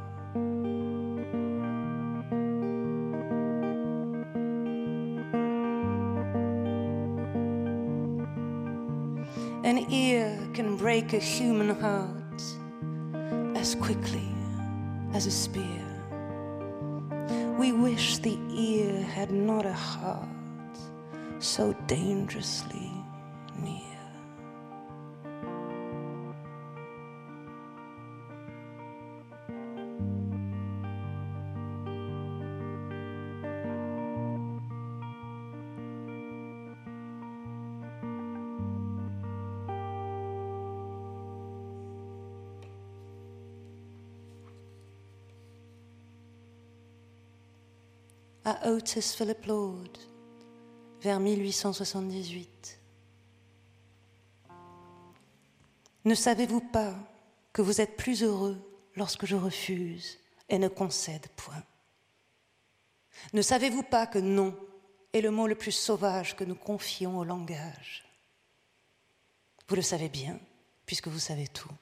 An ear can break a human heart as quickly as a spear. We wish the ear had not a heart so dangerously à Otis Philip Lord vers 1878. Ne savez-vous pas que vous êtes plus heureux lorsque je refuse et ne concède point? Ne savez-vous pas que non est le mot le plus sauvage que nous confions au langage? Vous le savez bien, puisque vous savez tout.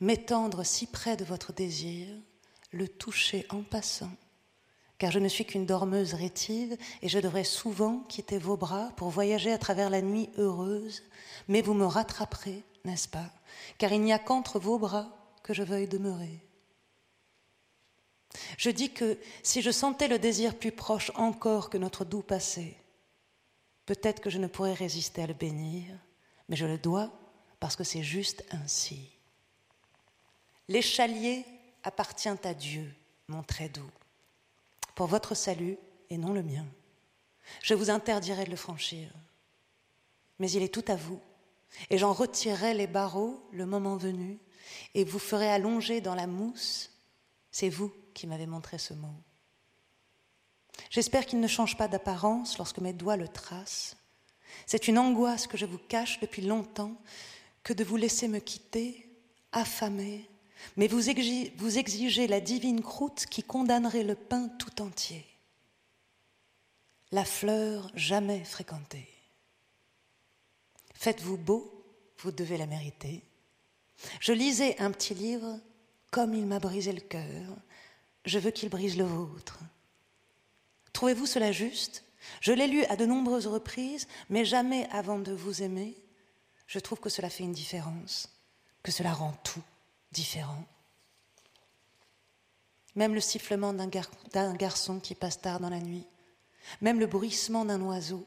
M'étendre si près de votre désir, le toucher en passant, car je ne suis qu'une dormeuse rétive et je devrais souvent quitter vos bras pour voyager à travers la nuit heureuse, mais vous me rattraperez, n'est-ce pas? Car il n'y a qu'entre vos bras que je veuille demeurer. Je dis que si je sentais le désir plus proche encore que notre doux passé, peut-être que je ne pourrais résister à le bénir, mais je le dois parce que c'est juste ainsi. L'échalier appartient à Dieu, mon très doux pour votre salut et non le mien. Je vous interdirai de le franchir. Mais il est tout à vous, et j'en retirerai les barreaux le moment venu, et vous ferez allonger dans la mousse. C'est vous qui m'avez montré ce mot. J'espère qu'il ne change pas d'apparence lorsque mes doigts le tracent. C'est une angoisse que je vous cache depuis longtemps que de vous laisser me quitter, affamé, mais vous exigez, la divine croûte qui condamnerait le pain tout entier. La fleur jamais fréquentée. Faites-vous beau, vous devez la mériter. Je lisais un petit livre, comme il m'a brisé le cœur, je veux qu'il brise le vôtre. Trouvez-vous cela juste? Je l'ai lu à de nombreuses reprises, mais jamais avant de vous aimer. Je trouve que cela fait une différence. que cela rend tout différent. Même le sifflement d'un garçon qui passe tard dans la nuit, même le bruissement d'un oiseau.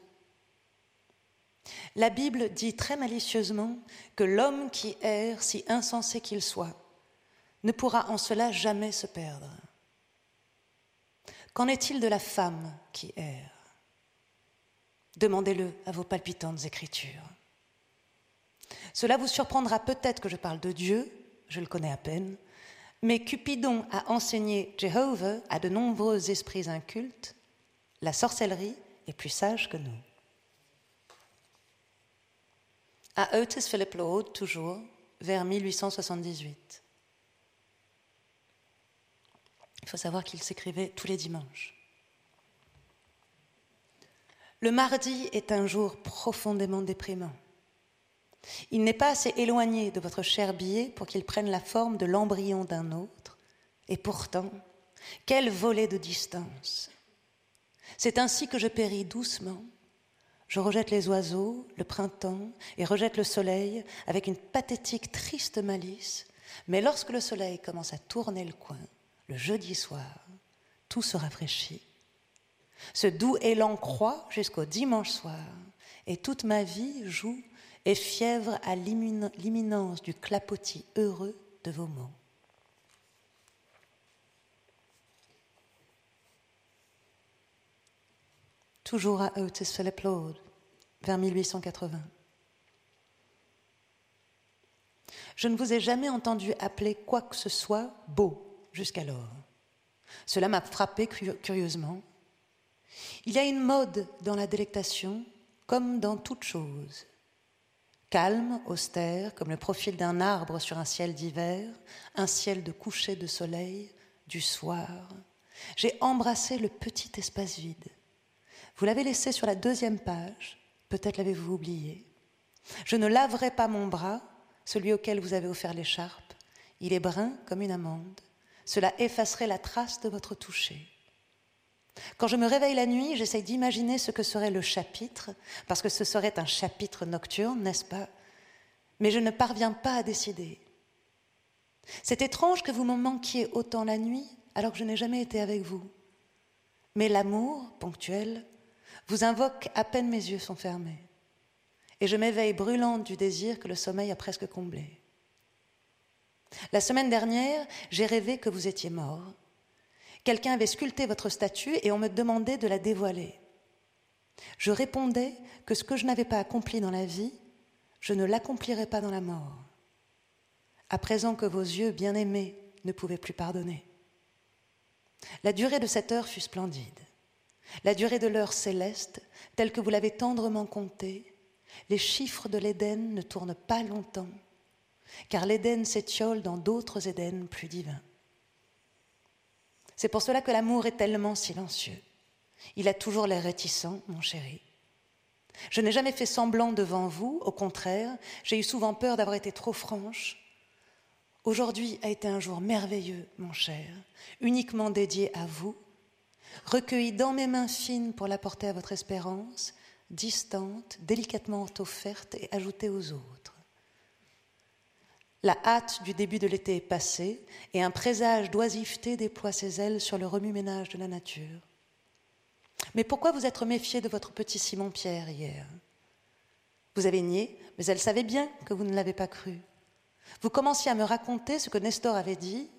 La Bible dit très malicieusement que l'homme qui erre, si insensé qu'il soit, ne pourra en cela jamais se perdre. Qu'en est-il de la femme qui erre? Demandez-le à vos palpitantes écritures. Cela vous surprendra peut-être que je parle de Dieu, je le connais à peine, mais Cupidon a enseigné Jéhovah à de nombreux esprits incultes, la sorcellerie est plus sage que nous. À Otis Philip Lord, toujours, vers 1878. Il faut savoir qu'il s'écrivait tous les dimanches. Le mardi est un jour profondément déprimant. Il n'est pas assez éloigné de votre cher billet pour qu'il prenne la forme de l'embryon d'un autre. Et pourtant, quel volet de distance. C'est ainsi que je péris doucement. Je rejette les oiseaux, le printemps, et rejette le soleil avec une pathétique, triste malice. Mais lorsque le soleil commence à tourner le coin, le jeudi soir, tout se rafraîchit. Ce doux élan croît jusqu'au dimanche soir, et toute ma vie joue et fièvre à l'imminence du clapotis heureux de vos mots. Toujours à Otis Philip Lord, vers 1880. Je ne vous ai jamais entendu appeler quoi que ce soit beau jusqu'alors. Cela m'a frappé curieusement. Il y a une mode dans la délectation, comme dans toute chose. Calme, austère, comme le profil d'un arbre sur un ciel d'hiver, un ciel de coucher de soleil, du soir. J'ai embrassé le petit espace vide. Vous l'avez laissé sur la deuxième page, peut-être l'avez-vous oublié. Je ne laverai pas mon bras, celui auquel vous avez offert l'écharpe. Il est brun comme une amande. Cela effacerait la trace de votre toucher. Quand je me réveille la nuit, j'essaye d'imaginer ce que serait le chapitre, parce que ce serait un chapitre nocturne, n'est-ce pas? Mais je ne parviens pas à décider. C'est étrange que vous me manquiez autant la nuit, alors que je n'ai jamais été avec vous. Mais l'amour, ponctuel, vous invoque à peine mes yeux sont fermés. Et je m'éveille brûlante du désir que le sommeil a presque comblé. La semaine dernière, j'ai rêvé que vous étiez mort Quelqu'un avait sculpté votre statue et on me demandait de la dévoiler. Je répondais que ce que je n'avais pas accompli dans la vie, je ne l'accomplirais pas dans la mort. À présent que vos yeux bien-aimés ne pouvaient plus pardonner. La durée de cette heure fut splendide. La durée de l'heure céleste, telle que vous l'avez tendrement comptée, les chiffres de l'Éden ne tournent pas longtemps, car l'Éden s'étiole dans d'autres Éden plus divins. C'est pour cela que l'amour est tellement silencieux. Il a toujours l'air réticent, mon chéri. Je n'ai jamais fait semblant devant vous, au contraire, j'ai eu souvent peur d'avoir été trop franche. Aujourd'hui a été un jour merveilleux, mon cher, uniquement dédié à vous, recueilli dans mes mains fines pour l'apporter à votre espérance, distante, délicatement offerte et ajoutée aux autres. La hâte du début de l'été est passée et un présage d'oisiveté déploie ses ailes sur le remue-ménage de la nature. Mais pourquoi vous être méfié de votre petit Simon-Pierre hier? Vous avez nié, mais elle savait bien que vous ne l'avez pas cru. Vous commenciez à me raconter ce que Nestor avait dit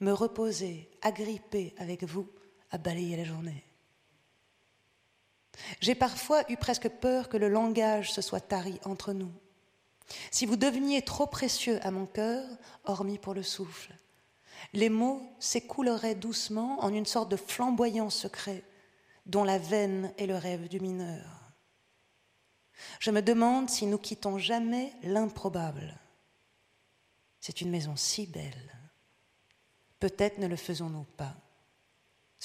me reposer, agripper avec vous, à balayer la journée. J'ai parfois eu presque peur que le langage se soit tari entre nous. Si vous deveniez trop précieux à mon cœur, hormis pour le souffle, les mots s'écouleraient doucement en une sorte de flamboyant secret dont la veine est le rêve du mineur. Je me demande si nous quittons jamais l'improbable. C'est une maison si belle. Peut-être ne le faisons-nous pas,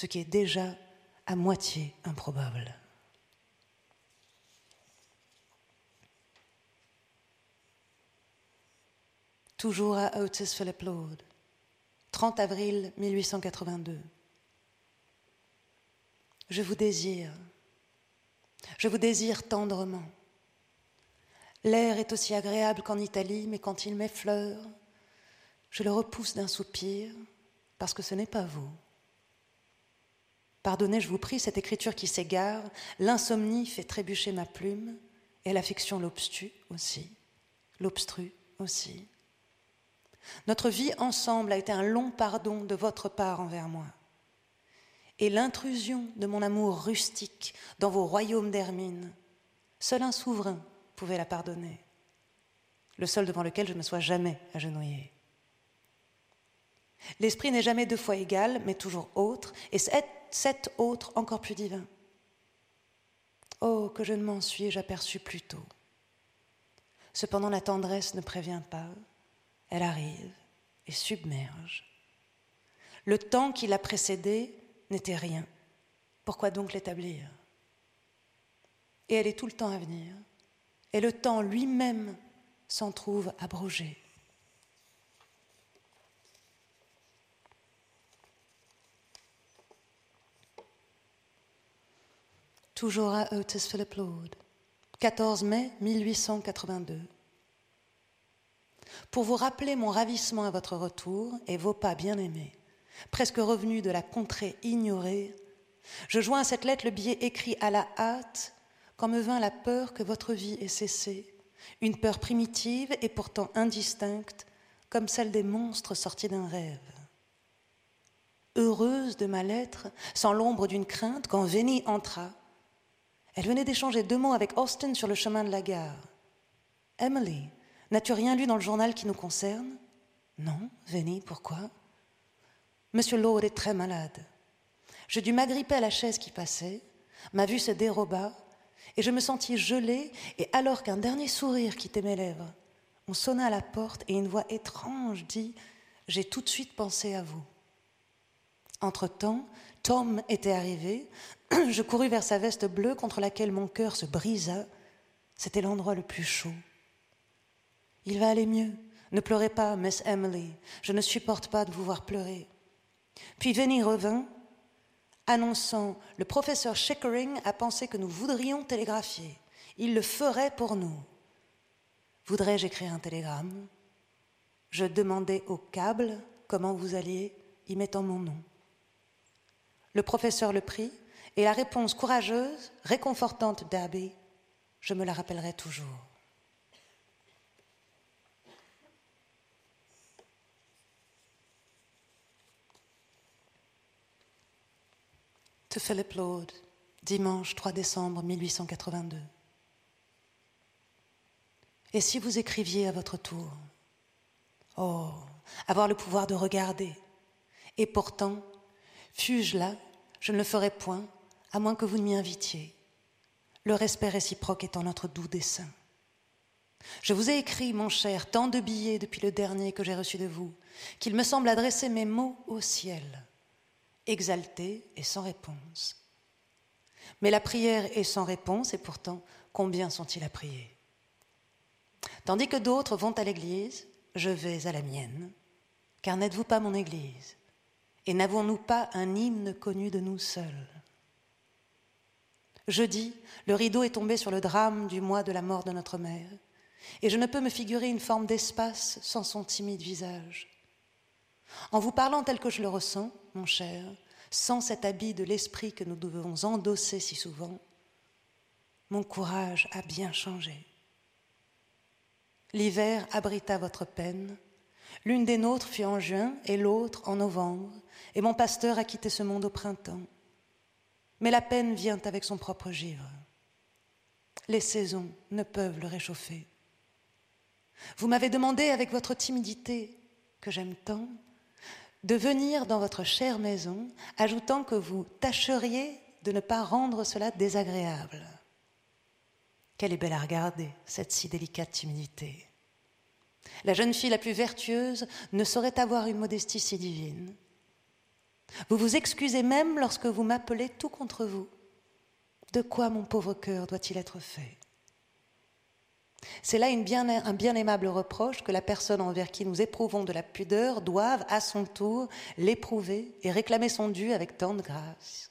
ce qui est déjà à moitié improbable. toujours à Otis Philip Lord, 30 avril 1882. Je vous désire, je vous désire tendrement. L'air est aussi agréable qu'en Italie, mais quand il m'effleure, je le repousse d'un soupir, parce que ce n'est pas vous. Pardonnez, je vous prie, cette écriture qui s'égare, l'insomnie fait trébucher ma plume, et l'affection l'obstue aussi, l'obstrue aussi. Notre vie ensemble a été un long pardon de votre part envers moi. Et l'intrusion de mon amour rustique dans vos royaumes d'Hermine, seul un souverain pouvait la pardonner, le seul devant lequel je ne me sois jamais agenouillée. L'esprit n'est jamais deux fois égal, mais toujours autre, et cet autre encore plus divin. Oh, que je ne m'en suis aperçu plus tôt. Cependant, la tendresse ne prévient pas, elle arrive et submerge. Le temps qui l'a précédé n'était rien. Pourquoi donc l'établir? Et elle est tout le temps à venir, et le temps lui-même s'en trouve abrogé. Toujours à Otis Philip Lord, 14 mai 1882. Pour vous rappeler mon ravissement à votre retour et vos pas bien-aimés, presque revenus de la contrée ignorée, je joins à cette lettre le billet écrit à la hâte quand me vint la peur que votre vie ait cessé, une peur primitive et pourtant indistincte, comme celle des monstres sortis d'un rêve. Heureuse de ma lettre, sans l'ombre d'une crainte, quand Vénie entra, elle venait d'échanger deux mots avec Austin sur le chemin de la gare. Emily, n'as-tu rien lu dans le journal qui nous concerne? Non, Vénie, pourquoi? Monsieur Lord est très malade. Je dus m'agripper à la chaise qui passait, ma vue se déroba, et je me sentis gelée, et alors qu'un dernier sourire quittait mes lèvres, on sonna à la porte et une voix étrange dit J'ai tout de suite pensé à vous. Entre-temps, Tom était arrivé. <clears throat> Je courus vers sa veste bleue contre laquelle mon cœur se brisa. C'était l'endroit le plus chaud. Il va aller mieux. Ne pleurez pas, Miss Emily. Je ne supporte pas de vous voir pleurer. Puis Venny revint, annonçant Le professeur Chickering a pensé que nous voudrions télégraphier. Il le ferait pour nous. Voudrais-je écrire un télégramme? Je demandai au câble comment vous alliez, y mettant mon nom. Le professeur le prit, et la réponse courageuse, réconfortante d'Abby, je me la rappellerai toujours. To Philip Lord, dimanche 3 décembre 1882. Et si vous écriviez à votre tour Oh, avoir le pouvoir de regarder. Et pourtant, Fus-je là, je ne le ferai point, à moins que vous ne m'y invitiez. Le respect réciproque étant notre doux dessein. Je vous ai écrit, mon cher, tant de billets depuis le dernier que j'ai reçu de vous, qu'il me semble adresser mes mots au ciel, exaltés et sans réponse. Mais la prière est sans réponse, et pourtant, combien sont-ils à prier? Tandis que d'autres vont à l'église, je vais à la mienne, car n'êtes-vous pas mon église? Et n'avons-nous pas un hymne connu de nous seuls? Jeudi, le rideau est tombé sur le drame du mois de la mort de notre mère, et je ne peux me figurer une forme d'espace sans son timide visage. En vous parlant tel que je le ressens, mon cher, sans cet habit de l'esprit que nous devons endosser si souvent, mon courage a bien changé. L'hiver abrita votre peine, l'une des nôtres fut en juin et l'autre en novembre, et mon pasteur a quitté ce monde au printemps. Mais la peine vient avec son propre givre. Les saisons ne peuvent le réchauffer. Vous m'avez demandé avec votre timidité, que j'aime tant, de venir dans votre chère maison, ajoutant que vous tâcheriez de ne pas rendre cela désagréable. Quelle est belle à regarder, cette si délicate timidité. La jeune fille la plus vertueuse ne saurait avoir une modestie si divine. Vous vous excusez même lorsque vous m'appelez tout contre vous. De quoi mon pauvre cœur doit-il être fait? C'est là un bien aimable reproche que la personne envers qui nous éprouvons de la pudeur doive, à son tour, l'éprouver et réclamer son dû avec tant de grâce.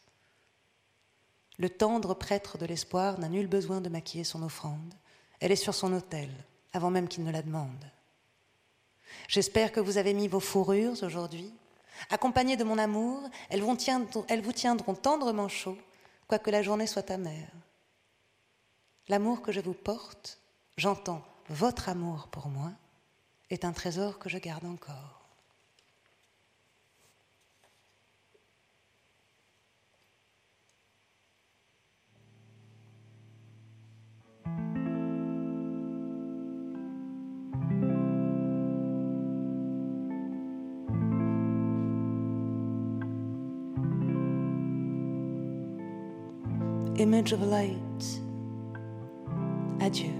Le tendre prêtre de l'espoir n'a nul besoin de maquiller son offrande. Elle est sur son autel, avant même qu'il ne la demande. J'espère que vous avez mis vos fourrures aujourd'hui. Accompagnées de mon amour, elles, vous tiendront tendrement chaud, quoique la journée soit amère. L'amour que je vous porte, j'entends votre amour pour moi, est un trésor que je garde encore. Image of light. Adieu.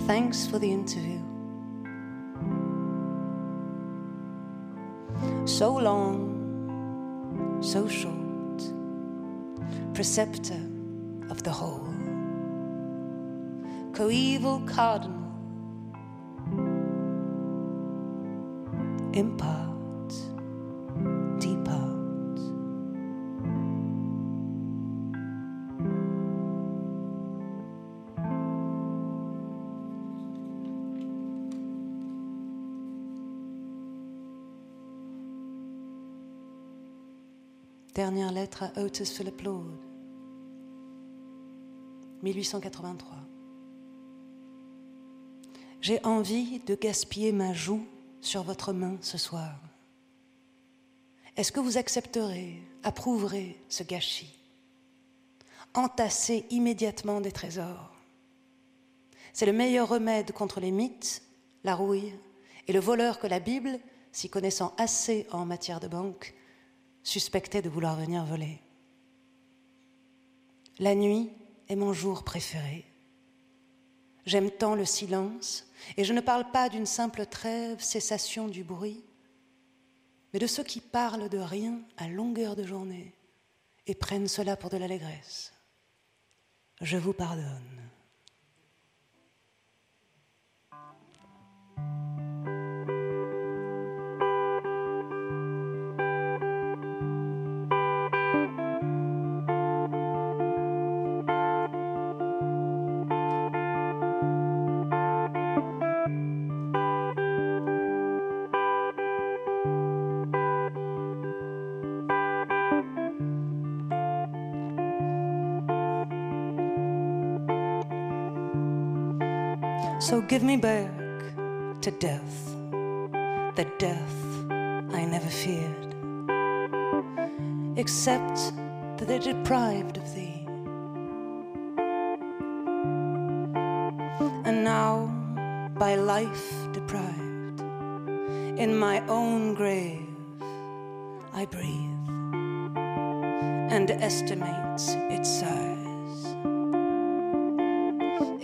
Thanks for the interview. So long, so short, preceptor of the whole, coeval cardinal, impart. Dernière lettre à Otis Philip Lord, 1883. J'ai envie de gaspiller ma joue sur votre main ce soir. Est-ce que vous accepterez, approuverez ce gâchis? Entassez immédiatement des trésors. C'est le meilleur remède contre les mythes, la rouille et le voleur que la Bible, s'y connaissant assez en matière de banque, suspecté de vouloir venir voler. La nuit est mon jour préféré. J'aime tant le silence, et je ne parle pas d'une simple trêve, cessation du bruit, mais de ceux qui parlent de rien à longueur de journée et prennent cela pour de l'allégresse. Je vous pardonne. So give me back to death, the death I never feared, except that they're deprived of thee. And now, by life deprived, in my own grave I breathe and estimate its size.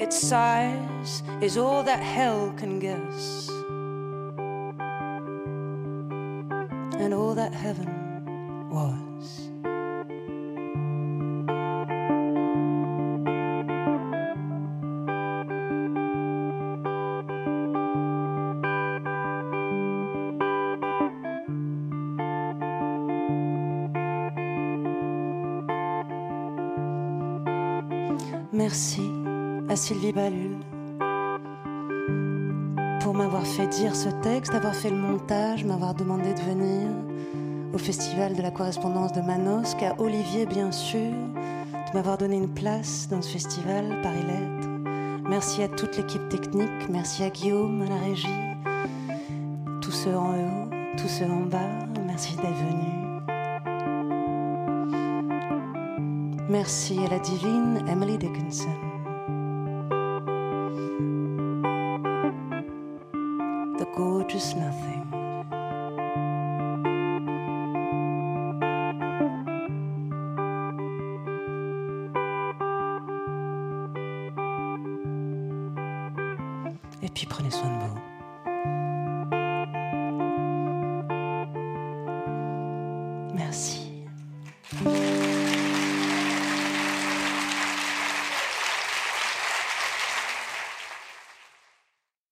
Its size is all that hell can guess, and all that heaven Sylvie Balul pour m'avoir fait dire ce texte, avoir fait le montage, m'avoir demandé de venir au Festival de la correspondance de Manosque, à Olivier bien sûr, de m'avoir donné une place dans ce festival Paris Lettres. Merci à toute l'équipe technique, merci à Guillaume à la régie, tous ceux en haut, tous ceux en bas, merci d'être venus. Merci à la divine Emily Dickinson.